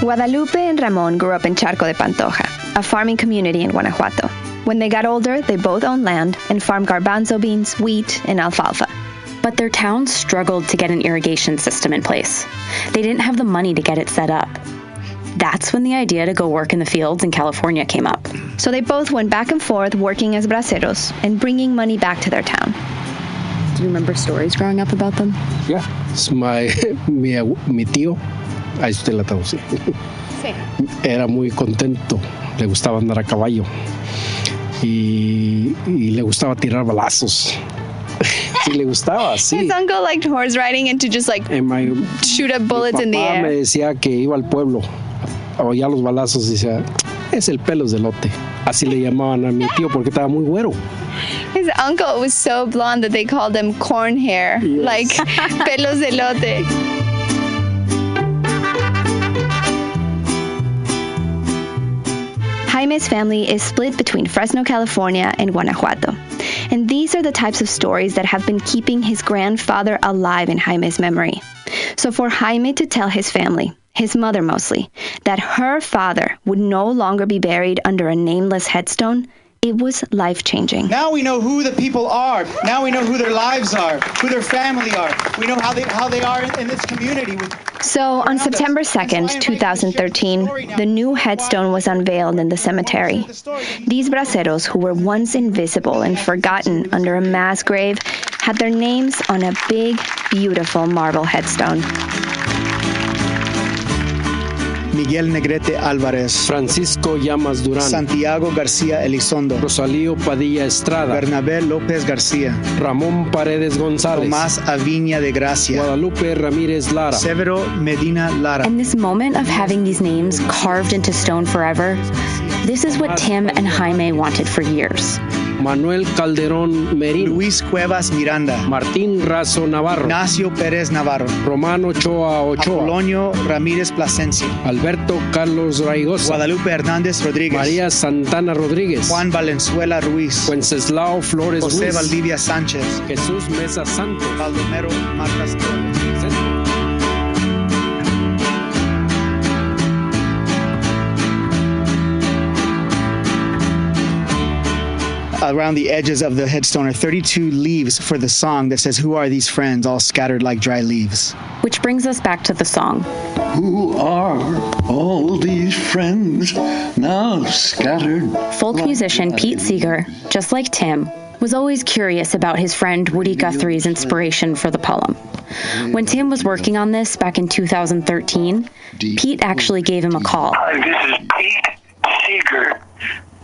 Guadalupe and Ramon grew up in Charco de Pantoja, a farming community in Guanajuato. When they got older, they both owned land and farmed garbanzo beans, wheat, and alfalfa. But their town struggled to get an irrigation system in place. They didn't have the money to get it set up. That's when the idea to go work in the fields in California came up. So they both went back and forth working as braceros and bringing money back to their town. Do you remember stories growing up about them? Yeah, it's my, mi, abu- mi tío, ahí usted la traducí. Era muy contento, le gustaba andar a caballo y, y le gustaba tirar balazos. Sí, le gustaba, sí. His uncle liked horse riding and to just like En my- shoot up bullets in the papá me decía que iba al pueblo, Oh, oía los balazos y decía, es el pelos de lote. Así le llamaban a mi tío porque estaba muy güero. His uncle was so blonde that they called him corn hair, like pelos de lote. Jaime's family is split between Fresno, California, and Guanajuato. And these are the types of stories that have been keeping his grandfather alive in Jaime's memory. So for Jaime to tell his family, his mother mostly, that her father would no longer be buried under a nameless headstone, it was life changing. Now we know who the people are. Now we know who their lives are, who their family are. We know how they how they are in, this community. So on September 2nd, 2013, the new headstone was unveiled in the cemetery. These braceros, who were once invisible and forgotten under a mass grave, had their names on a big, beautiful marble headstone. Miguel Negrete Álvarez, Francisco Llamas Durán, Santiago García Elizondo, Rosalío Padilla Estrada, Bernabé López García, Ramón Paredes González, Tomás Aviña de Gracia, Guadalupe Ramírez Lara, Severo Medina Lara. In this moment of having these names carved into stone forever, this is what Tim and Jaime wanted for years. Manuel Calderón Merino, Luis Cuevas Miranda, Martín Razo Navarro, Ignacio Pérez Navarro, Romano Ochoa Ochoa, Apolonio Ramírez Plasencia, Alberto Carlos Raigosa, Guadalupe Hernández Rodríguez, María Santana Rodríguez, Juan Valenzuela Ruiz, Wenceslao Flores José Ruiz, Valdivia Sánchez, Jesús Mesa Santos, Baldomero Marcas Torres. Around the edges of the headstone are 32 leaves for the song that says, Who are these friends all scattered like dry leaves? Which brings us back to the song. Who are all these friends now scattered? Folk musician Pete Seeger, just like Tim, was always curious about his friend Woody Guthrie's inspiration for the poem. When Tim was working on this back in 2013, Pete actually gave him a call. Hi, this is Pete Seeger,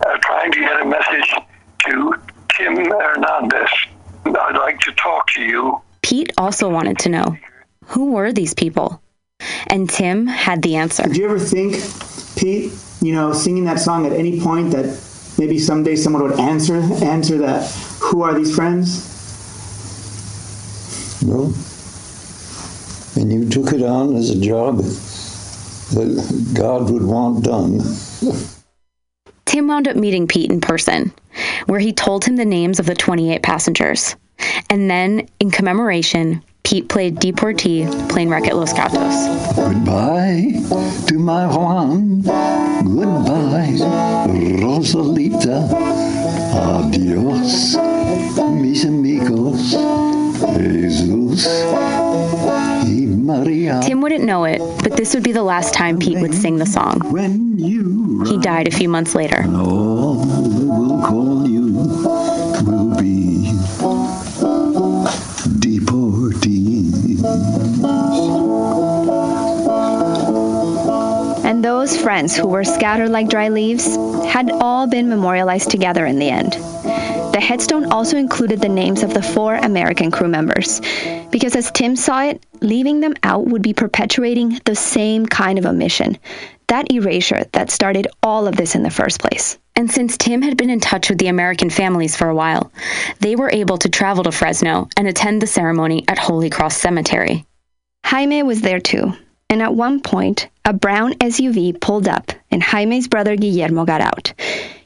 uh, trying to get a message to Tim Hernandez. I'd like to talk to you. Pete also wanted to know who were these people? And Tim had the answer. Did you ever think, Pete, you know, singing that song at any point that maybe someday someone would answer answer that, who are these friends? No. And you took it on as a job that God would want done. Tim wound up meeting Pete in person, where he told him the names of the 28 passengers. And then, in commemoration, Pete played Deportee, Plane Wreck at Los Gatos. Goodbye to my Juan. Goodbye, Rosalita. Adios, mis amigos. Jesus. Tim wouldn't know it, but this would be the last time Pete would sing the song. He died a few months later. All will call you will be deportees. And those friends who were scattered like dry leaves had all been memorialized together in the end. The headstone also included the names of the four American crew members, because as Tim saw it, leaving them out would be perpetuating the same kind of omission, that erasure that started all of this in the first place. And since Tim had been in touch with the American families for a while, they were able to travel to Fresno and attend the ceremony at Holy Cross Cemetery. Jaime was there too, and at one point, a brown SUV pulled up, and Jaime's brother Guillermo got out.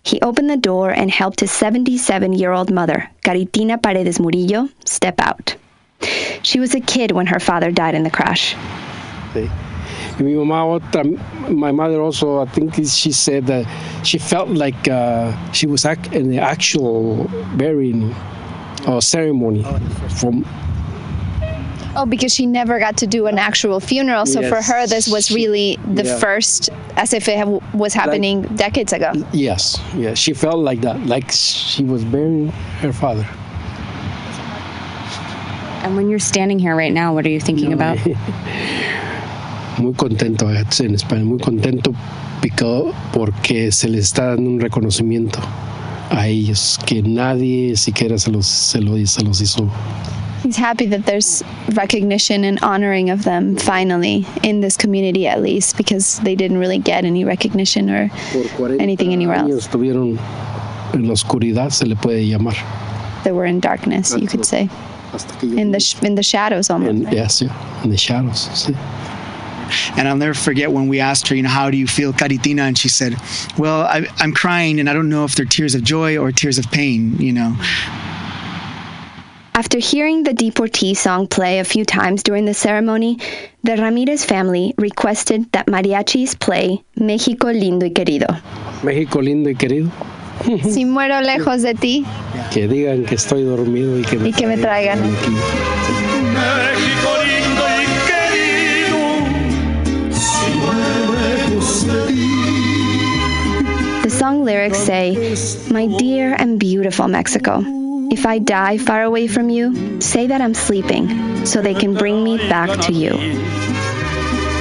He opened the door and helped his 77 year old mother, Caritina Paredes Murillo, step out. She was a kid when her father died in the crash. Sí. Y mi mamá, otra, my mother also, I think she said that she felt like uh, she was in the actual burying uh, ceremony from Oh, because she never got to do an actual funeral. So for her, this was she- really the yeah. first, as if it ha- was happening decades ago. Yes, yeah, she felt like that, like she was burying her father. And when you're standing here right now, what are you thinking about? Muy contento, eh, en español, muy contento pico- porque se les está dando un reconocimiento a ellos que nadie siquiera se los, se lo- se los hizo. He's happy that there's recognition and honoring of them finally in this community, at least, because they didn't really get any recognition or anything anywhere else. estuvieron en la oscuridad, se le puede llamar. They were in darkness, you could say, in the sh- in the shadows almost. En, yes, yeah, in the shadows. sí. And I'll never forget when we asked her, you know, how do you feel, Caritina? And she said, well, I, I'm crying and I don't know if they're tears of joy or tears of pain, you know. After hearing the Deportee song play a few times during the ceremony, the Ramirez family requested that mariachis play México lindo y querido. México lindo y querido. Si muero lejos de ti, Que digan que estoy dormido y que me, Y que me traigan. aquí. México lindo y querido, si muero lejos de ti. The song lyrics say, My dear and beautiful Mexico, if I die far away from you, say that I'm sleeping so they can bring me back to you.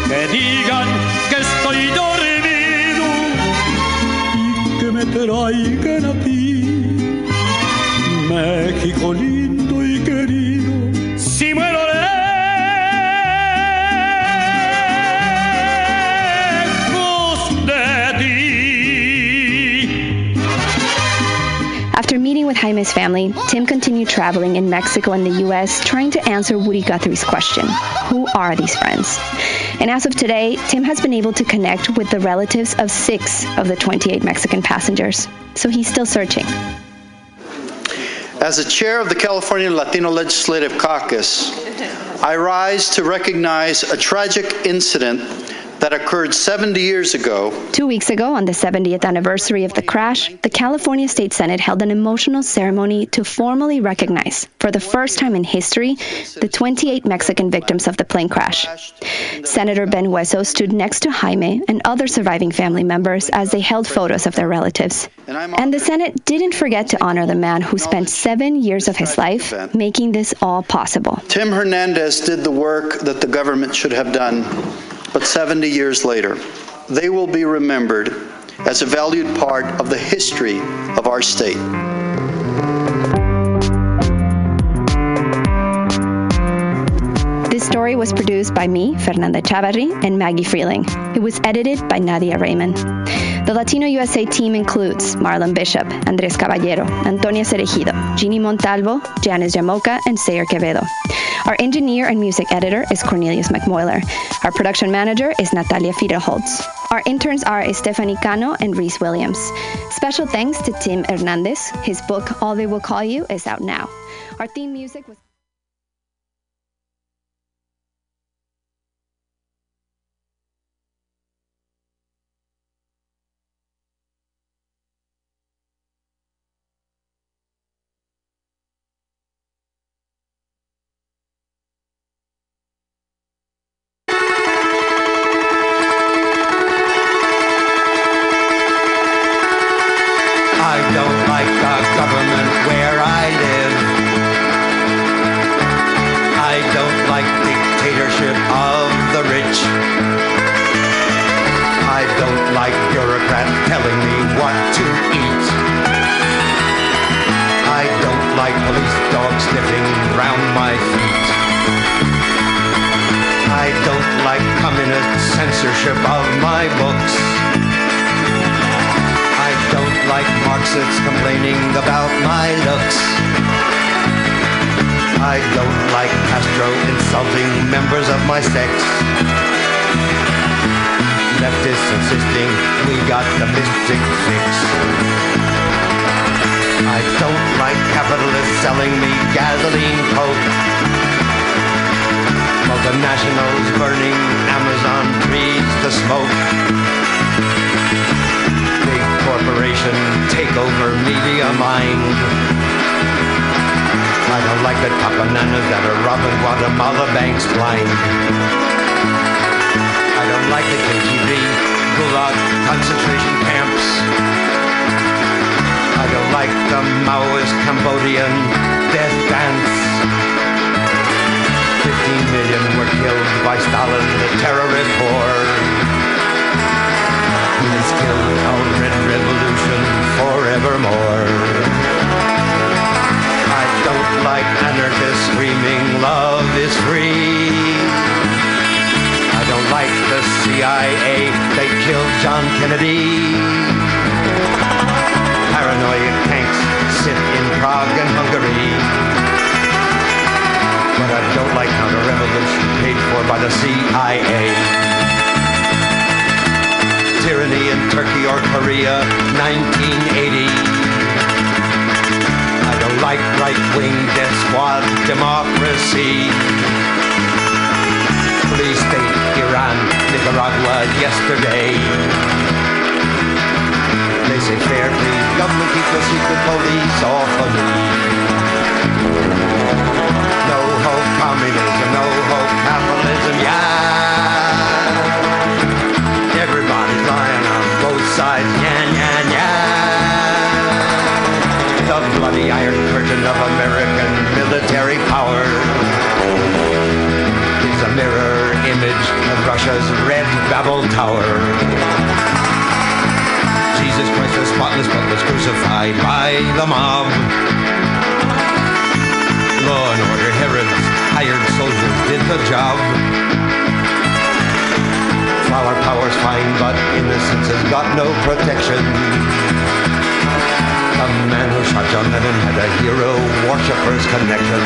Que digan que estoy dormido y que me traigan a ti. México lindo y querido, si muero with Jaime's family, Tim continued traveling in Mexico and the US trying to answer Woody Guthrie's question Who are these friends? And as of today, Tim has been able to connect with the relatives of six of the 28 Mexican passengers. So he's still searching. As the chair of the California Latino Legislative Caucus, I rise to recognize a tragic incident that occurred 70 years ago Two weeks ago, on the 70th anniversary of the crash, the California State Senate held an emotional ceremony to formally recognize, for the first time in history, the 28 Mexican victims of the plane crash. Senator Ben Hueso stood next to Jaime and other surviving family members as they held photos of their relatives. And the Senate didn't forget to honor the man who spent seven years of his life making this all possible. Tim Hernandez did the work that the government should have done, but 70 years later, they will be remembered as a valued part of the history of our state. This story was produced by me, Fernanda Echavarri, and Maggie Freleng. It was edited by Nadia Reiman. The Latino USA team includes Marlon Bishop, Andres Caballero, Antonia Cereijido, Jeannie Montalvo, Janice Llamoca, and Sayer Quevedo. Our engineer and music editor is Cornelius McMoiler. Our production manager is Natalia Fidelholtz. Our interns are Stephanie Cano and Reese Williams. Special thanks to Tim Hernandez. His book, All They Will Call You, is out now. Our theme music was. Multinationals burning Amazon trees to smoke big corporation take over media mind. I don't like the top bananas that are robbing Guatemala banks blind. I don't like the KGB, Gulag, concentration camps. I don't like the Maoist Cambodian death dance. 15 million were killed by Stalin, the terrorist. He has killed our red revolution forevermore. I don't like anarchists screaming love is free. I don't like the CIA, they killed John Kennedy. Paranoid tanks sit in Prague and Hungary. I don't like counter-revolution paid for by the CIA. Tyranny in Turkey or Korea, 1980. I don't like right-wing death squad democracy. Police state, Iran, Nicaragua, yesterday. They say fair, please, government keep the secret police off of me. Communism, no hope capitalism, yeah. Everybody's lying on both sides, yeah, yeah, yeah. The bloody iron curtain of American military power is a mirror image of Russia's red Babel Tower. Jesus Christ was spotless but was crucified by the mob. Law and order Herod's hired soldiers did the job. Flower power's fine, but innocence has got no protection. The man who shot John Lennon had a hero worshipper's connection.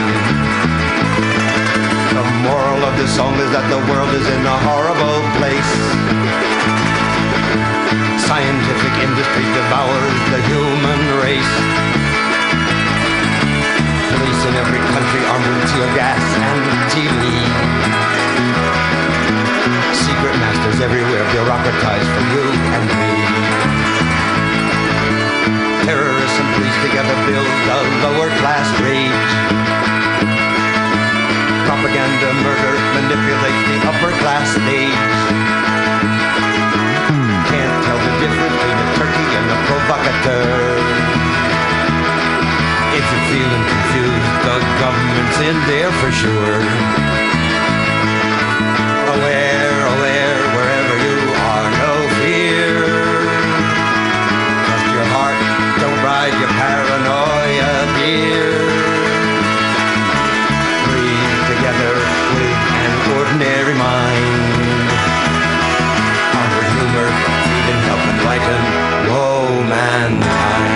The moral of this song is that the world is in a horrible place. Scientific industry devours the human race. Police in every country armed with tear gas and TV. Secret masters everywhere bureaucratized for you and me. Terrorists and police together build the lower class rage. Propaganda, murder manipulates the upper class stage. Can't tell the difference between a turkey and a provocateur. Feeling confused, the government's in there for sure. Aware, aware, wherever you are, no fear. Trust your heart, don't ride your paranoia dear. Breathe together with an ordinary mind. Honor humor, feed and help enlighten, woe mankind.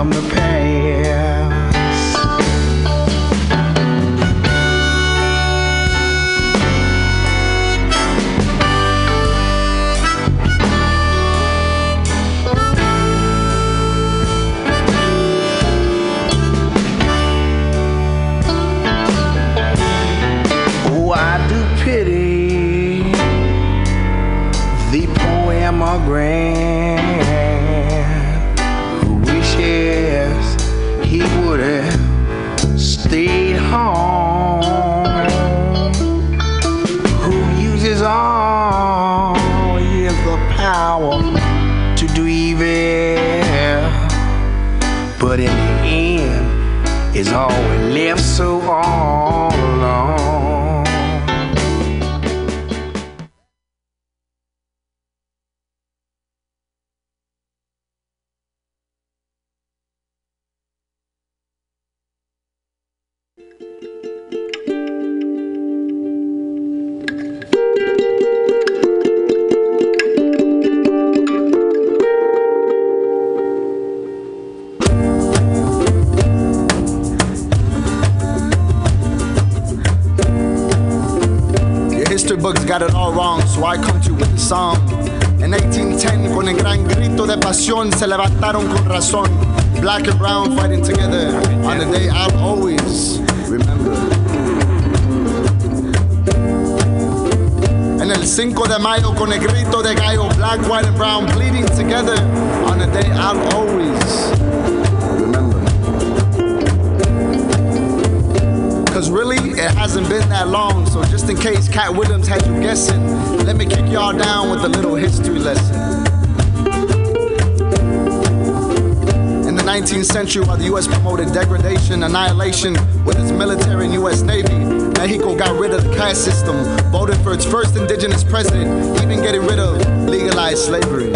Come to levantaron. Black and brown fighting together on the day I'll always remember. En el 5 de mayo, con el grito de gallo, black, white, and brown bleeding together on the day I'll always remember. Cause really, it hasn't been that long, so just in case Cat Williams had you guessing, let me kick y'all down with a little history lesson. 19th century, while the US promoted degradation, annihilation with its military and US Navy, Mexico got rid of the caste system, voted for its first indigenous president, even getting rid of legalized slavery.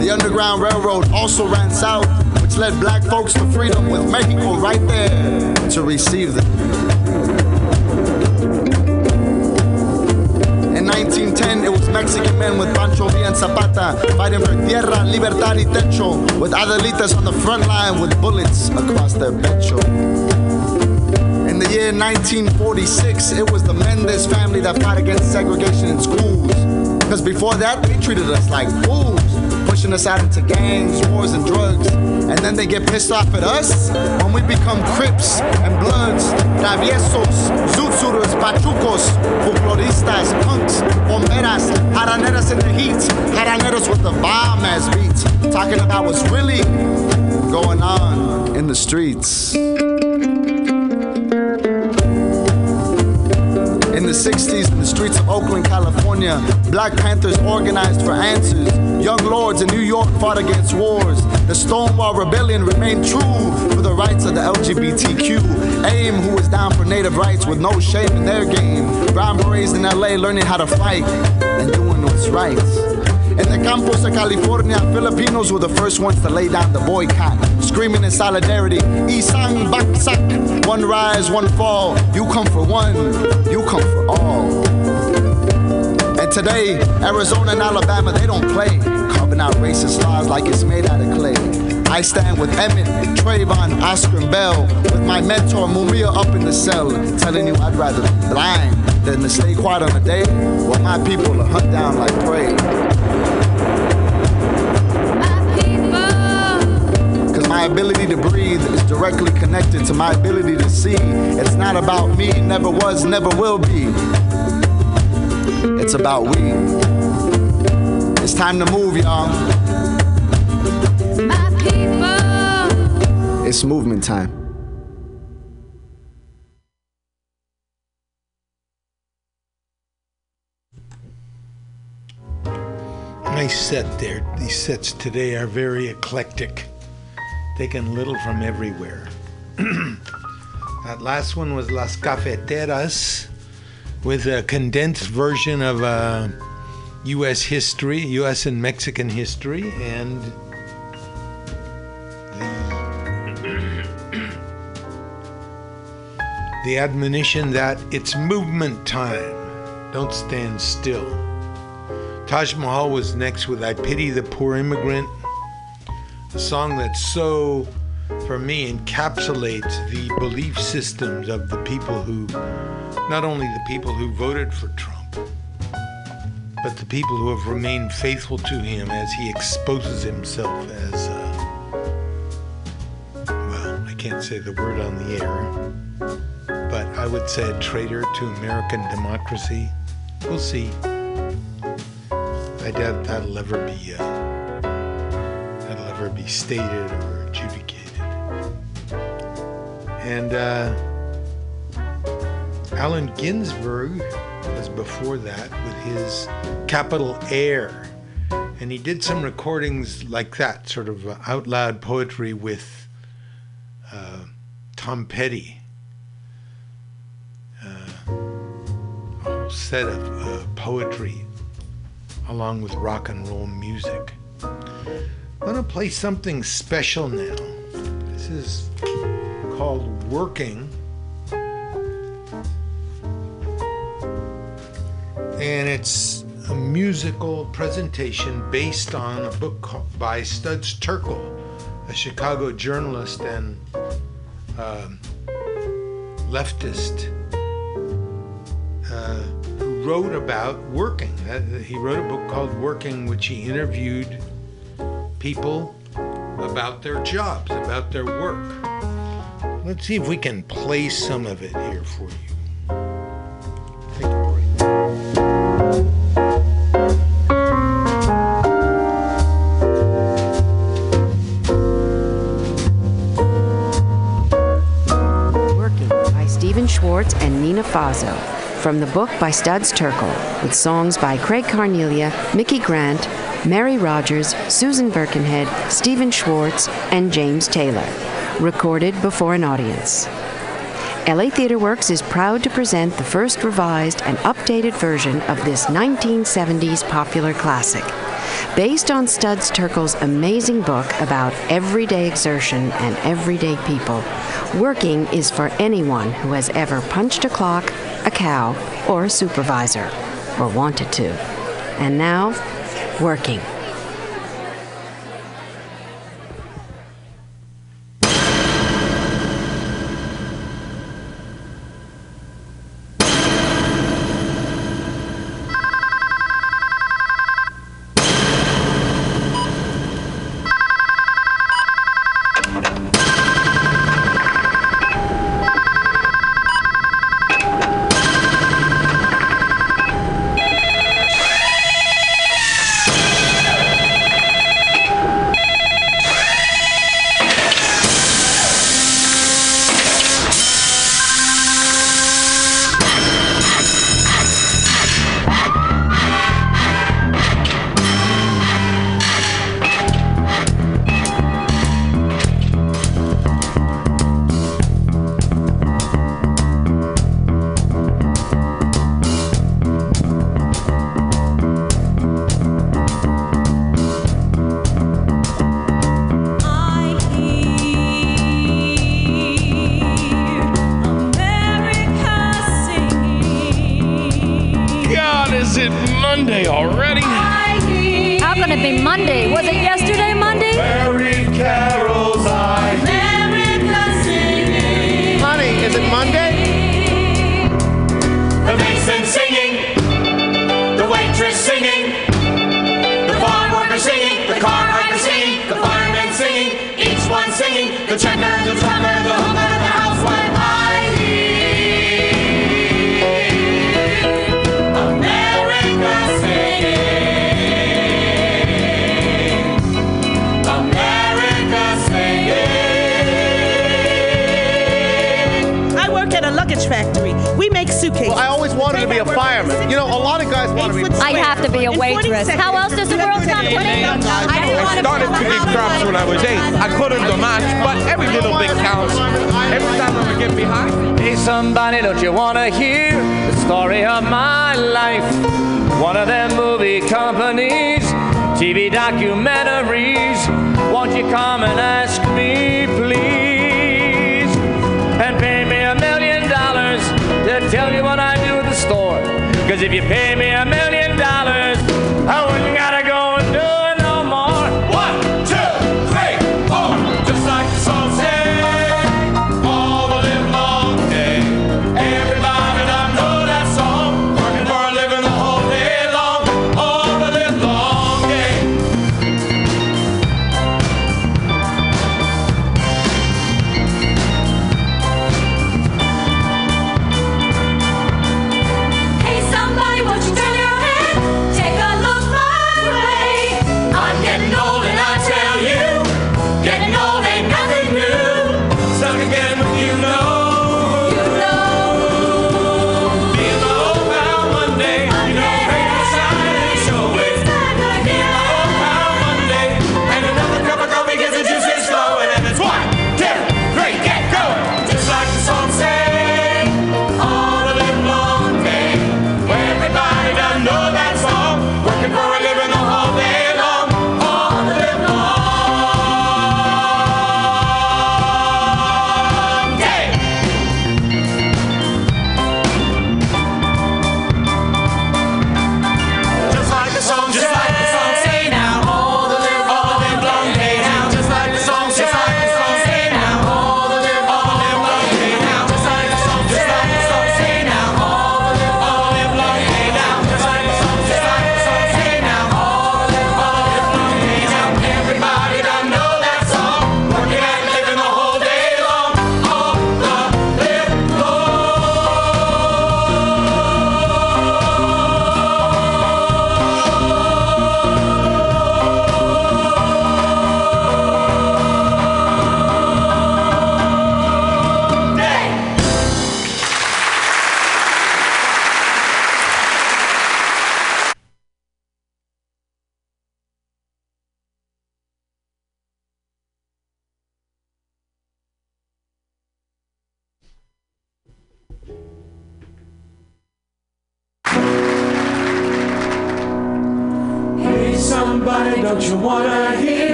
The Underground Railroad also ran south, which led black folks to freedom with Mexico right there to receive them. Men with Pancho Villa and Zapata fighting for tierra, libertad y techo, with Adelitas on the front line with bullets across their pecho. In the year 1946, it was the Mendez family that fought against segregation in schools. Because before that, they treated us like fools, pushing us out into gangs, wars, and drugs. And then they get pissed off at us when we become Crips and Bloods, Traviesos, Zootsuiters, Pachucos, Folkloristas, Punks, Bomberas, Jaraneras in the heat, Jaraneras with the bomb as beats, talking about what's really going on in the streets. 60s, in the streets of Oakland, California, Black Panthers organized for answers. Young lords in New York fought against wars. The Stonewall Rebellion remained true for the rights of the LGBTQ. AIM, who was down for native rights with no shame in their game. Brown Berets in LA learning how to fight and doing what's right. Campos of California, Filipinos were the first ones to lay down the boycott, screaming in solidarity, Isang Bagsak, one rise, one fall. You come for one, you come for all. And today, Arizona and Alabama, they don't play, carving out racist laws like it's made out of clay. I stand with Emmett, Trayvon, Oscar, and Bell, with my mentor Mumia up in the cell, telling you I'd rather be blind than to stay quiet on a day while my people are hunt down like prey. My ability to breathe is directly connected to my ability to see. It's not about me, never was, never will be. It's about we. It's time to move, y'all. My people. It's movement time. Nice set there. These sets today are very eclectic, taken little from everywhere. that last one was Las Cafeteras with a condensed version of uh, U.S. history, U.S. and Mexican history, and the, the admonition that it's movement time. Don't stand still. Taj Mahal was next with I Pity the Poor Immigrant, a song that so, for me, encapsulates the belief systems of the people who, not only the people who voted for Trump, but the people who have remained faithful to him as he exposes himself as, uh, well, I can't say the word on the air, but I would say a traitor to American democracy. We'll see. I doubt that'll ever be uh, ever be stated or adjudicated. And uh, Allen Ginsberg was before that with his Capitol Air, and he did some recordings like that, sort of uh, out loud poetry with uh, Tom Petty. Uh, a whole set of uh, poetry along with rock and roll music. I'm going to play something special now. This is called Working. And it's a musical presentation based on a book by Studs Terkel, a Chicago journalist and uh, leftist. Uh, who wrote about working. He wrote a book called Working, which he interviewed people about their jobs, about their work. Let's see if we can play some of it here for you. Take a break. Working by Stephen Schwartz and Nina Faso from the book by Studs Terkel, with songs by Craig Carnelia, Micki Grant, Mary Rodgers, Susan Birkenhead, Stephen Schwartz, and James Taylor. Recorded before an audience. LA Theatre Works is proud to present the first revised and updated version of this 1970s popular classic. Based on Studs Terkel's amazing book about everyday exertion and everyday people, Working is for anyone who has ever punched a clock, a cow, or a supervisor, or wanted to. And now, Working.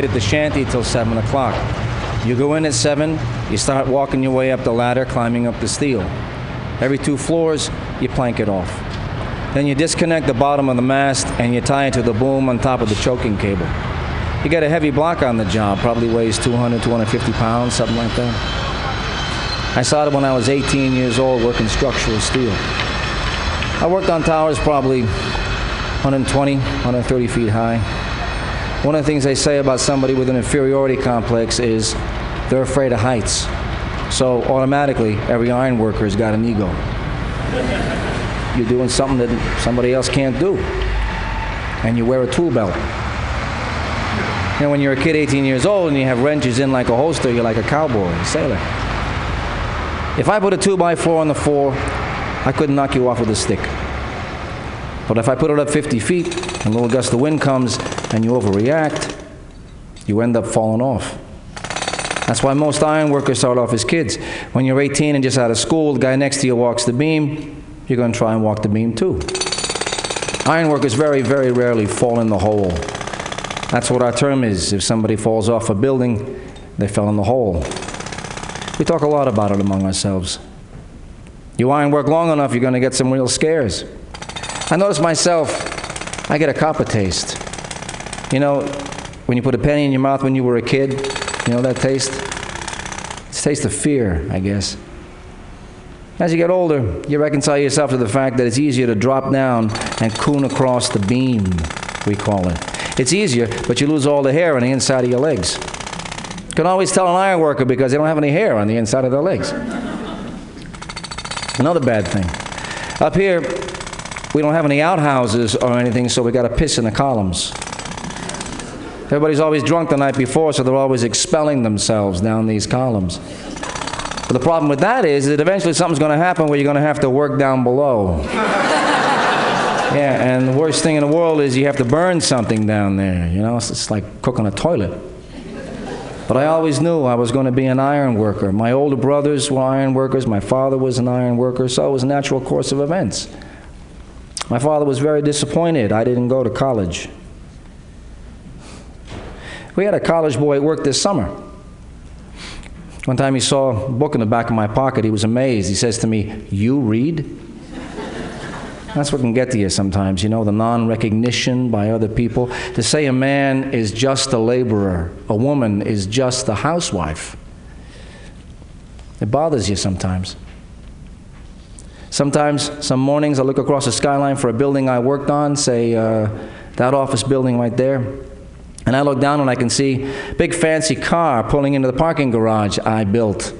wait at the shanty till 7 o'clock. You go in at 7, you start walking your way up the ladder, climbing up the steel. Every two floors, you plank it off. Then you disconnect the bottom of the mast and you tie it to the boom on top of the choking cable. You got a heavy block on the job, probably weighs 200, 250 pounds, something like that. I started when I was 18 years old working structural steel. I worked on towers probably 120, 130 feet high. One of the things they say about somebody with an inferiority complex is they're afraid of heights. So automatically, every iron worker has got an ego. You're doing something that somebody else can't do, and you wear a tool belt. You know, when you're a kid 18 years old and you have wrenches in like a holster, you're like a cowboy, a sailor. If I put a 2x4 on the floor, I couldn't knock you off with a stick. But if I put it up 50 feet and a little gust of wind comes, and you overreact, you end up falling off. That's why most iron workers start off as kids. When you're 18 and just out of school, the guy next to you walks the beam, you're going to try and walk the beam too. Iron workers very, very rarely fall in the hole. That's what our term is. If somebody falls off a building, they fell in the hole. We talk a lot about it among ourselves. You iron work long enough, you're going to get some real scares. I notice myself, I get a copper taste. You know, when you put a penny in your mouth when you were a kid, you know that taste? It's taste of fear, I guess. As you get older, you reconcile yourself to the fact that it's easier to drop down and coon across the beam, we call it. It's easier, but you lose all the hair on the inside of your legs. You can always tell an iron worker because they don't have any hair on the inside of their legs. Another bad thing. Up here, we don't have any outhouses or anything, so we got to piss in the columns. Everybody's always drunk the night before, so they're always expelling themselves down these columns. But the problem with that is that eventually something's going to happen where you're going to have to work down below. yeah, and the worst thing in the world is you have to burn something down there. You know, it's, it's like cooking a toilet. But I always knew I was going to be an iron worker. My older brothers were iron workers. My father was an iron worker, so it was a natural course of events. My father was very disappointed I didn't go to college. We had a college boy at work this summer. One time he saw a book in the back of my pocket. He was amazed. He says to me, You read? That's what can get to you sometimes, you know, the non recognition by other people. To say a man is just a laborer, a woman is just a housewife, it bothers you sometimes. Sometimes, some mornings, I look across the skyline for a building I worked on, say uh, that office building right there. And I look down and I can see big fancy car pulling into the parking garage I built.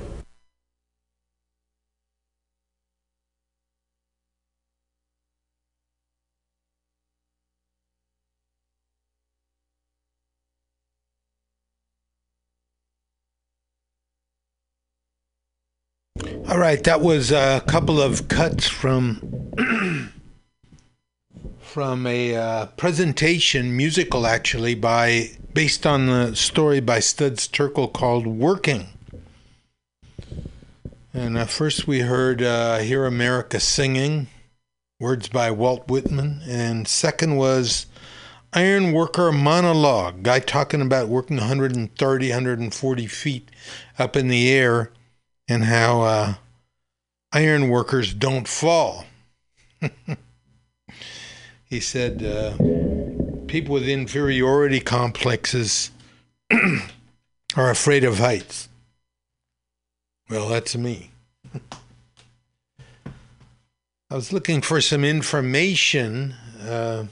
All right, that was a couple of cuts from from a uh, presentation, musical actually, by based on the story by Studs Terkel called "Working." And uh, first we heard uh, "Hear America Singing," words by Walt Whitman, and second was "Iron Worker Monologue," guy talking about working 130, 140 feet up in the air, and how uh, iron workers don't fall. he said uh, people with inferiority complexes are afraid of heights. Well, that's me. I was looking for some information, uh,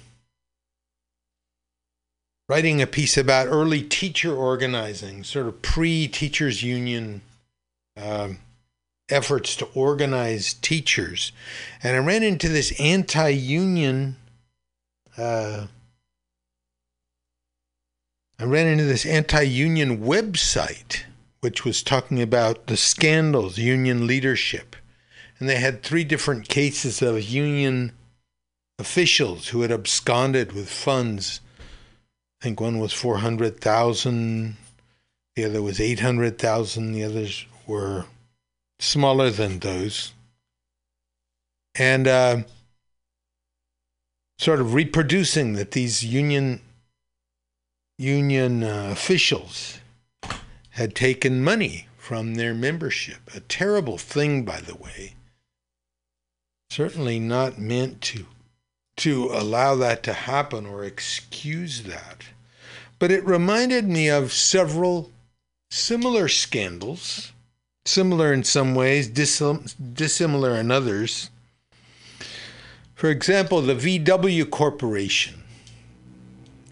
writing a piece about early teacher organizing, sort of pre teachers' union. Um, efforts to organize teachers. And I ran into this anti union. Uh, I ran into this anti union website, which was talking about the scandals, union leadership. And they had three different cases of union officials who had absconded with funds. I think one was 400,000, the other was 800,000, the others were smaller than those, and uh, sort of reproducing that these union union uh, officials had taken money from their membership. A terrible thing, by the way. Certainly not meant to to allow that to happen or excuse that. But it reminded me of several similar scandals similar in some ways, dissim- dissimilar in others. For example, the VW Corporation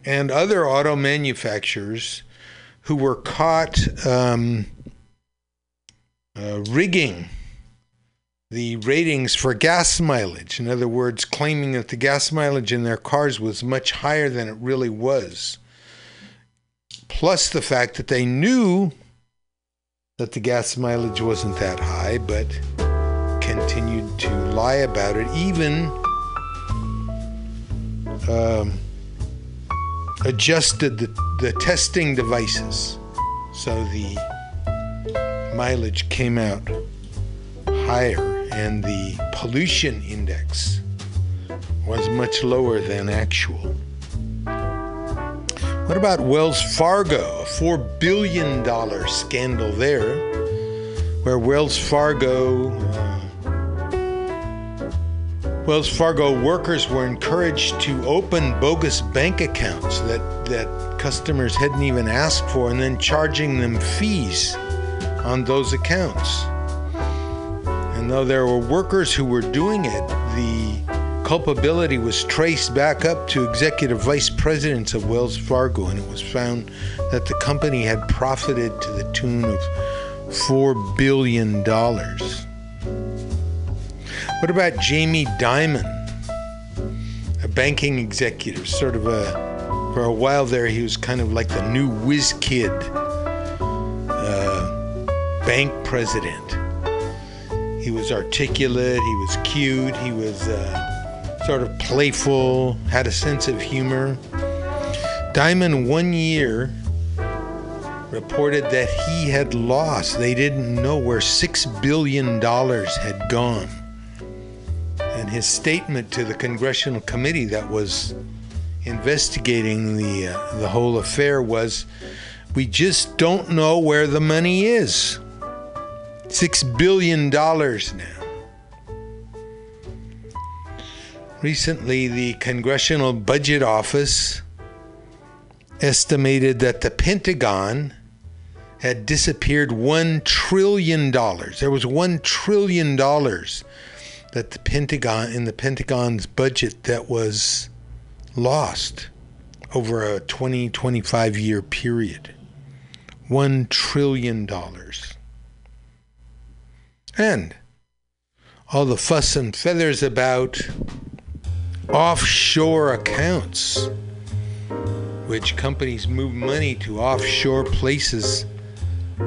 and other auto manufacturers who were caught um, uh, rigging the ratings for gas mileage. In other words, claiming that the gas mileage in their cars was much higher than it really was. Plus the fact that they knew that the gas mileage wasn't that high, but continued to lie about it, even um, adjusted the, the testing devices so the mileage came out higher and the pollution index was much lower than actual. What about Wells Fargo? A $4 billion scandal there, where Wells Fargo. Wells Fargo workers were encouraged to open bogus bank accounts that, that customers hadn't even asked for and then charging them fees on those accounts. And though there were workers who were doing it, the culpability was traced back up to executive vice presidents of Wells Fargo, and it was found that the company had profited to the tune of $4 billion. What about Jamie Dimon, a banking executive, sort of a, for a while there, he was kind of like the new whiz kid uh, bank president. He was articulate, he was cute, he was. Uh, sort of playful, had a sense of humor. Dimon, one year, reported that he had lost, they didn't know where $6 billion had gone. His statement to the congressional committee that was investigating the, uh, the whole affair was we just don't know where the money is. $6 billion now. Recently, the Congressional Budget Office estimated that the Pentagon had disappeared $1 trillion. There was $1 trillion that the Pentagon, in the Pentagon's budget, that was lost over a 20, 25 year period. $1 trillion. And all the fuss and feathers about offshore accounts, which companies move money to offshore places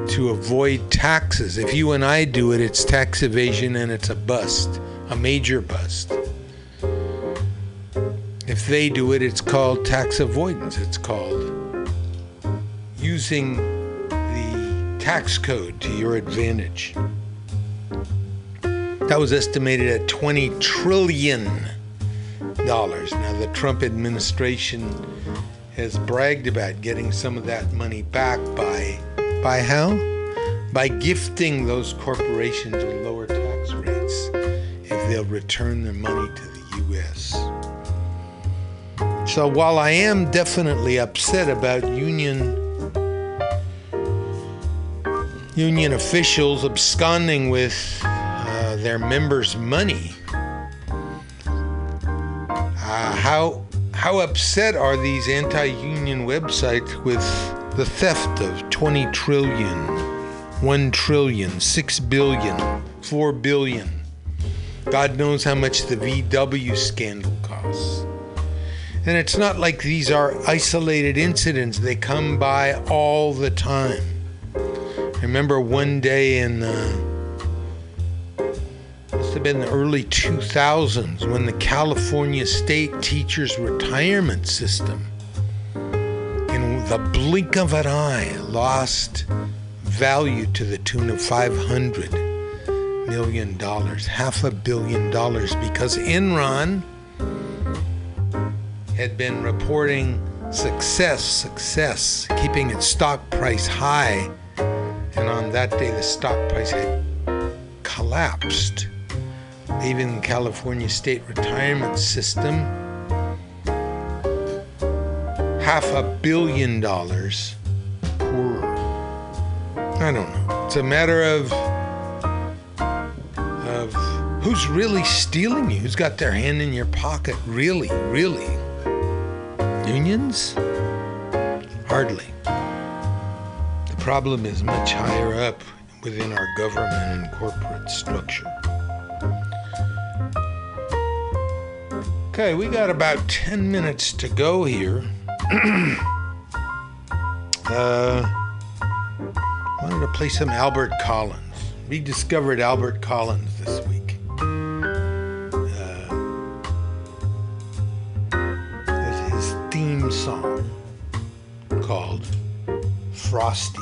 to avoid taxes. If you and I do it, it's tax evasion and it's a bust, a major bust. If they do it, it's called tax avoidance. It's called using the tax code to your advantage. That was estimated at 20 trillion dollars. Now, the Trump administration has bragged about getting some of that money back by by how? By gifting those corporations with lower tax rates if they'll return their money to the U.S. So while I am definitely upset about union union officials absconding with uh, their members' money, uh, how how upset are these anti-union websites with the theft of 20 trillion, 1 trillion, 6 billion, 4 billion? God knows how much the VW scandal costs. And it's not like these are isolated incidents, they come by all the time. I remember one day in uh, must have been the early 2000s when the California State Teachers Retirement System, the blink of an eye, lost value to the tune of 500 million dollars, half a billion dollars, because Enron had been reporting success, success, keeping its stock price high, and on that day the stock price had collapsed. Even California state retirement system, half a billion dollars poorer. I don't know. It's a matter of of who's really stealing you, who's got their hand in your pocket, really, really. Unions? Hardly. The problem is much higher up within our government and corporate structure. Okay, we got about 10 minutes to go here. uh, wanted to play some Albert Collins. Rediscovered Albert Collins this week. Uh, his theme song called Frosty.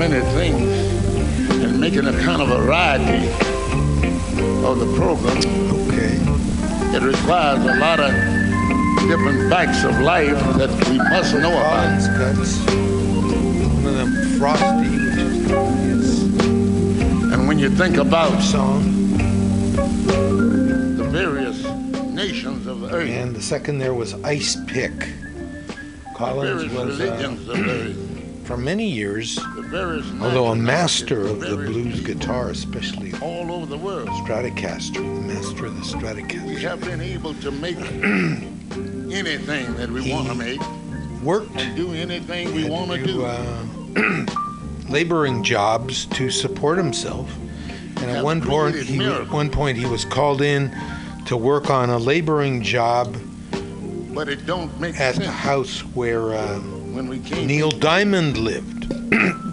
Many things and making a kind of variety of the program. Okay. It requires a lot of different facts of life that we must know about. Got one of them frosty, which is And when you think about song, the various nations of the earth, and the second there was Ice Pick. Collins was uh, for many years, although a master of the blues guitar, especially all over the world. Stratocaster, master of the Stratocaster. We have been able to make anything that we want to make worked and do anything we want to do. uh, laboring jobs to support himself. And at one point, he, one point he was called in to work on a laboring job but it don't make at the house where uh, when we came. Neil Diamond lived.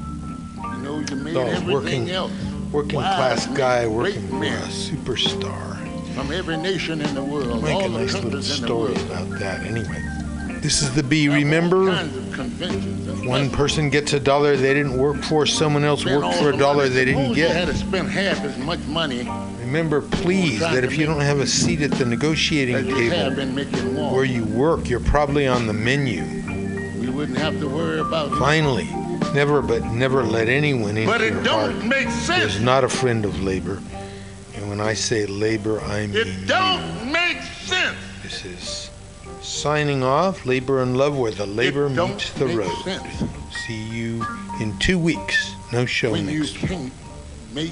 You know, you made So everything working- else. Working Wise class men, guy working for a superstar. from every nation in the world, Make all a nice little countries in the story about that anyway. This is the B. Remember, kinds of conventions and one person gets a dollar they didn't work for, someone else worked for a dollar they didn't get. Had to spend half as much money Remember, please, that if you don't have a seat at the negotiating as you have table been making war. where you work, you're probably on the menu. We wouldn't have to worry about it. Finally, never but never let anyone into But your it don't heart make sense. is not a friend of labor. And when I say labor, I mean It don't make sense. This is signing off. Labor and love, where the labor meets the make road. sense. See you in two weeks. No show When you next week.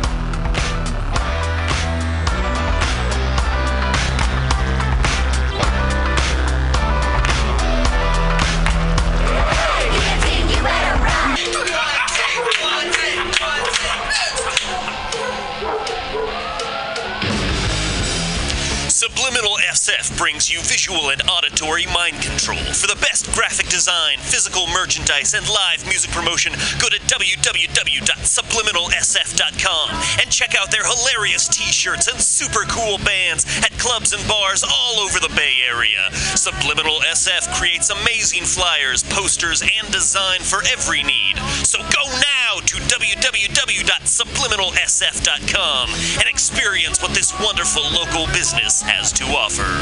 brings you visual and auditory mind control. For the best graphic design, physical merchandise, and live music promotion, go to www.subliminalsf.com and check out their hilarious t shirts and super cool bands at clubs and bars all over the Bay Area. Subliminal SF creates amazing flyers, posters, and design for every need. So go now to www.subliminalsf.com and experience what this wonderful local business has to offer.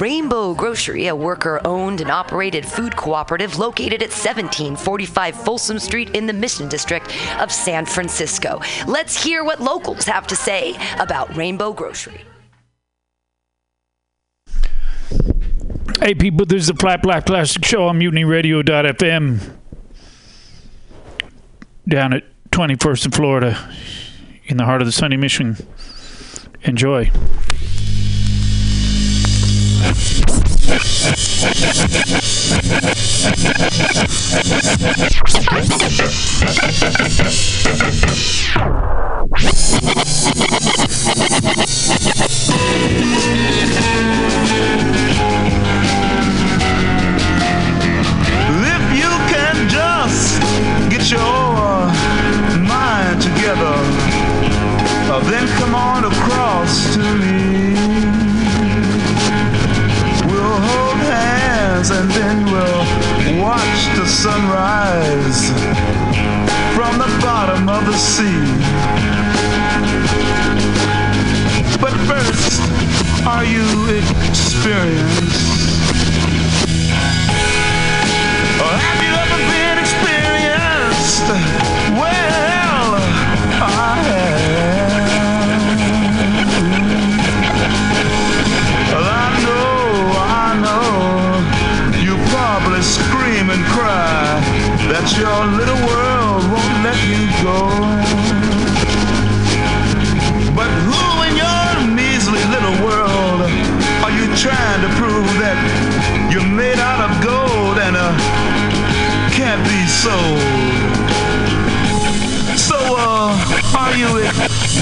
Rainbow Grocery, a worker owned and operated food cooperative located at 1745 Folsom Street in the Mission District of San Francisco. Let's hear what locals have to say about Rainbow Grocery. Hey people, this is the Flat Black Plastic Show on MutinyRadio.fm down at 21st in Florida in the heart of the sunny Mission. Enjoy. Then come on across to me. And then we'll watch the sunrise from the bottom of the sea. But first, are you experienced?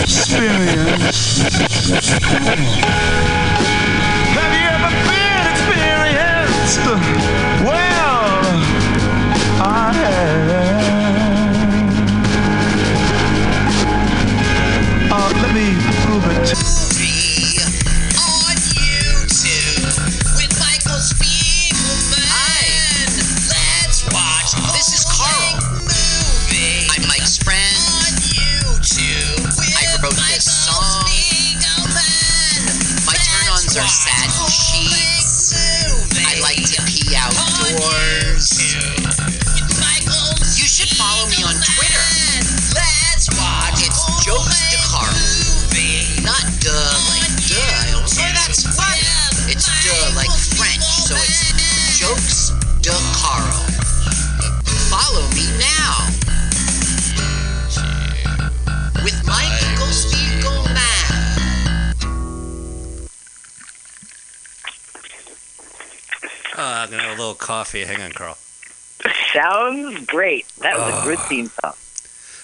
Experienced? Little coffee. Hang on, Carl. Sounds great. That was a good Oh. theme song.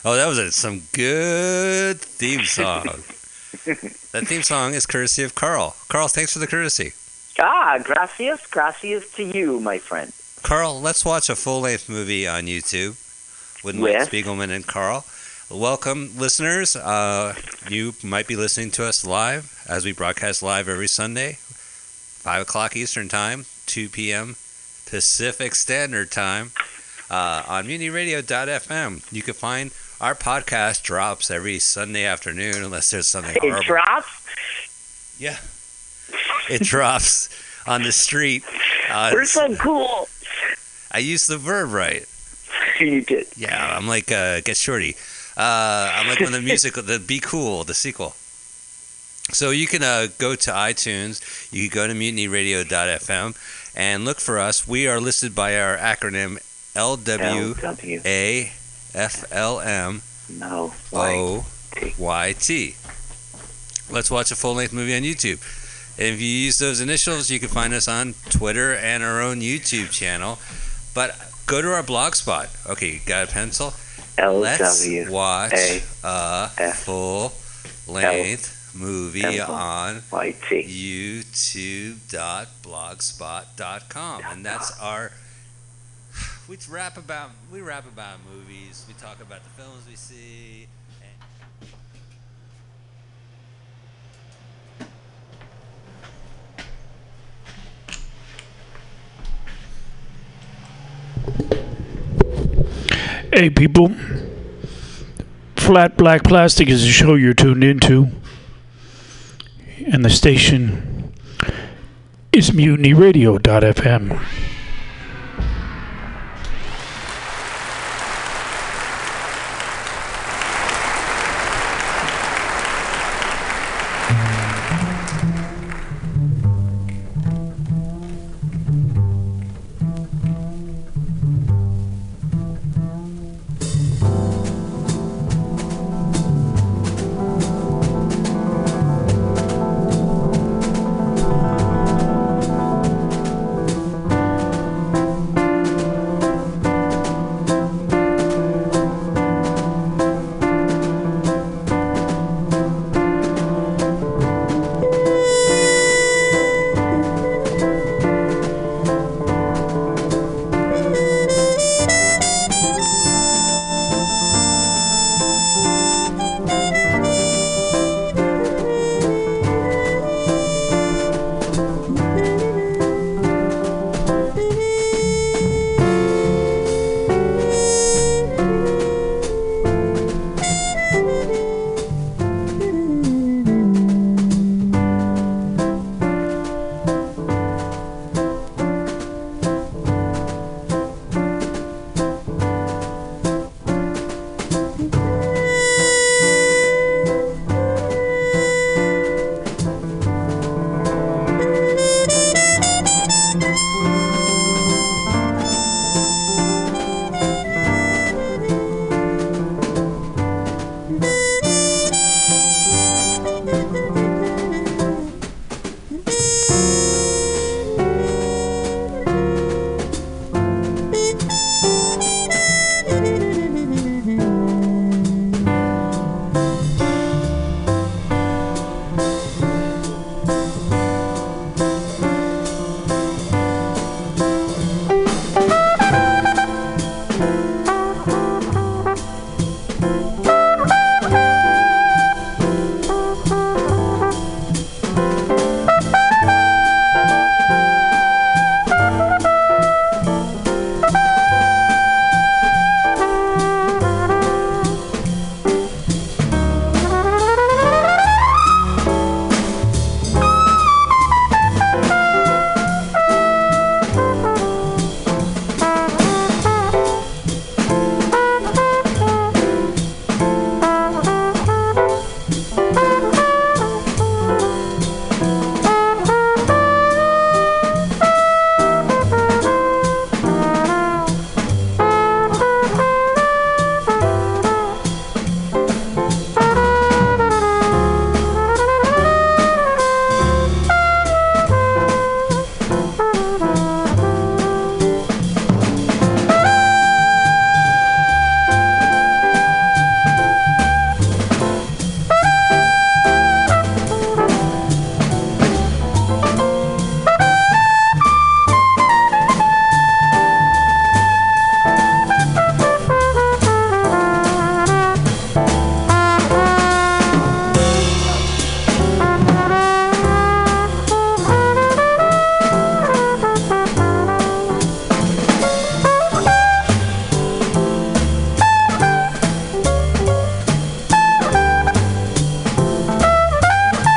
Oh, that was a, some good theme song. that theme song is courtesy of Carl. Carl, thanks for the courtesy. Ah, gracias, gracias to you, my friend. Carl, let's watch a full-length movie on YouTube with Yes. Mike Spiegelman and Carl. Welcome, listeners. Uh, you might be listening to us live as we broadcast live every Sunday, five o'clock Eastern Time, two p.m. Pacific Standard Time uh, on MutinyRadio.fm. You can find our podcast drops every Sunday afternoon, unless there's something It horrible. drops. Yeah. It drops on the street. Uh, We're so cool. I used the verb right. You did. Yeah, I'm like uh, Get Shorty. Uh, I'm like when the music, the Be Cool, the sequel. So you can uh, go to iTunes. You can go to mutinyradio.fm and look for us. We are listed by our acronym LWAFLM No. O Y T. Let's watch a full length movie on YouTube. If you use those initials, you can find us on Twitter and our own YouTube channel. But go to our blog spot. Okay, got a pencil? Let's LW watch A a full length movie M on YT. youtube.blogspot.com. And that's our we rap about we rap about movies. We talk about the films we see. Hey, people. Flat Black Plastic is a show you're tuned into. And the station is mutinyradio.fm.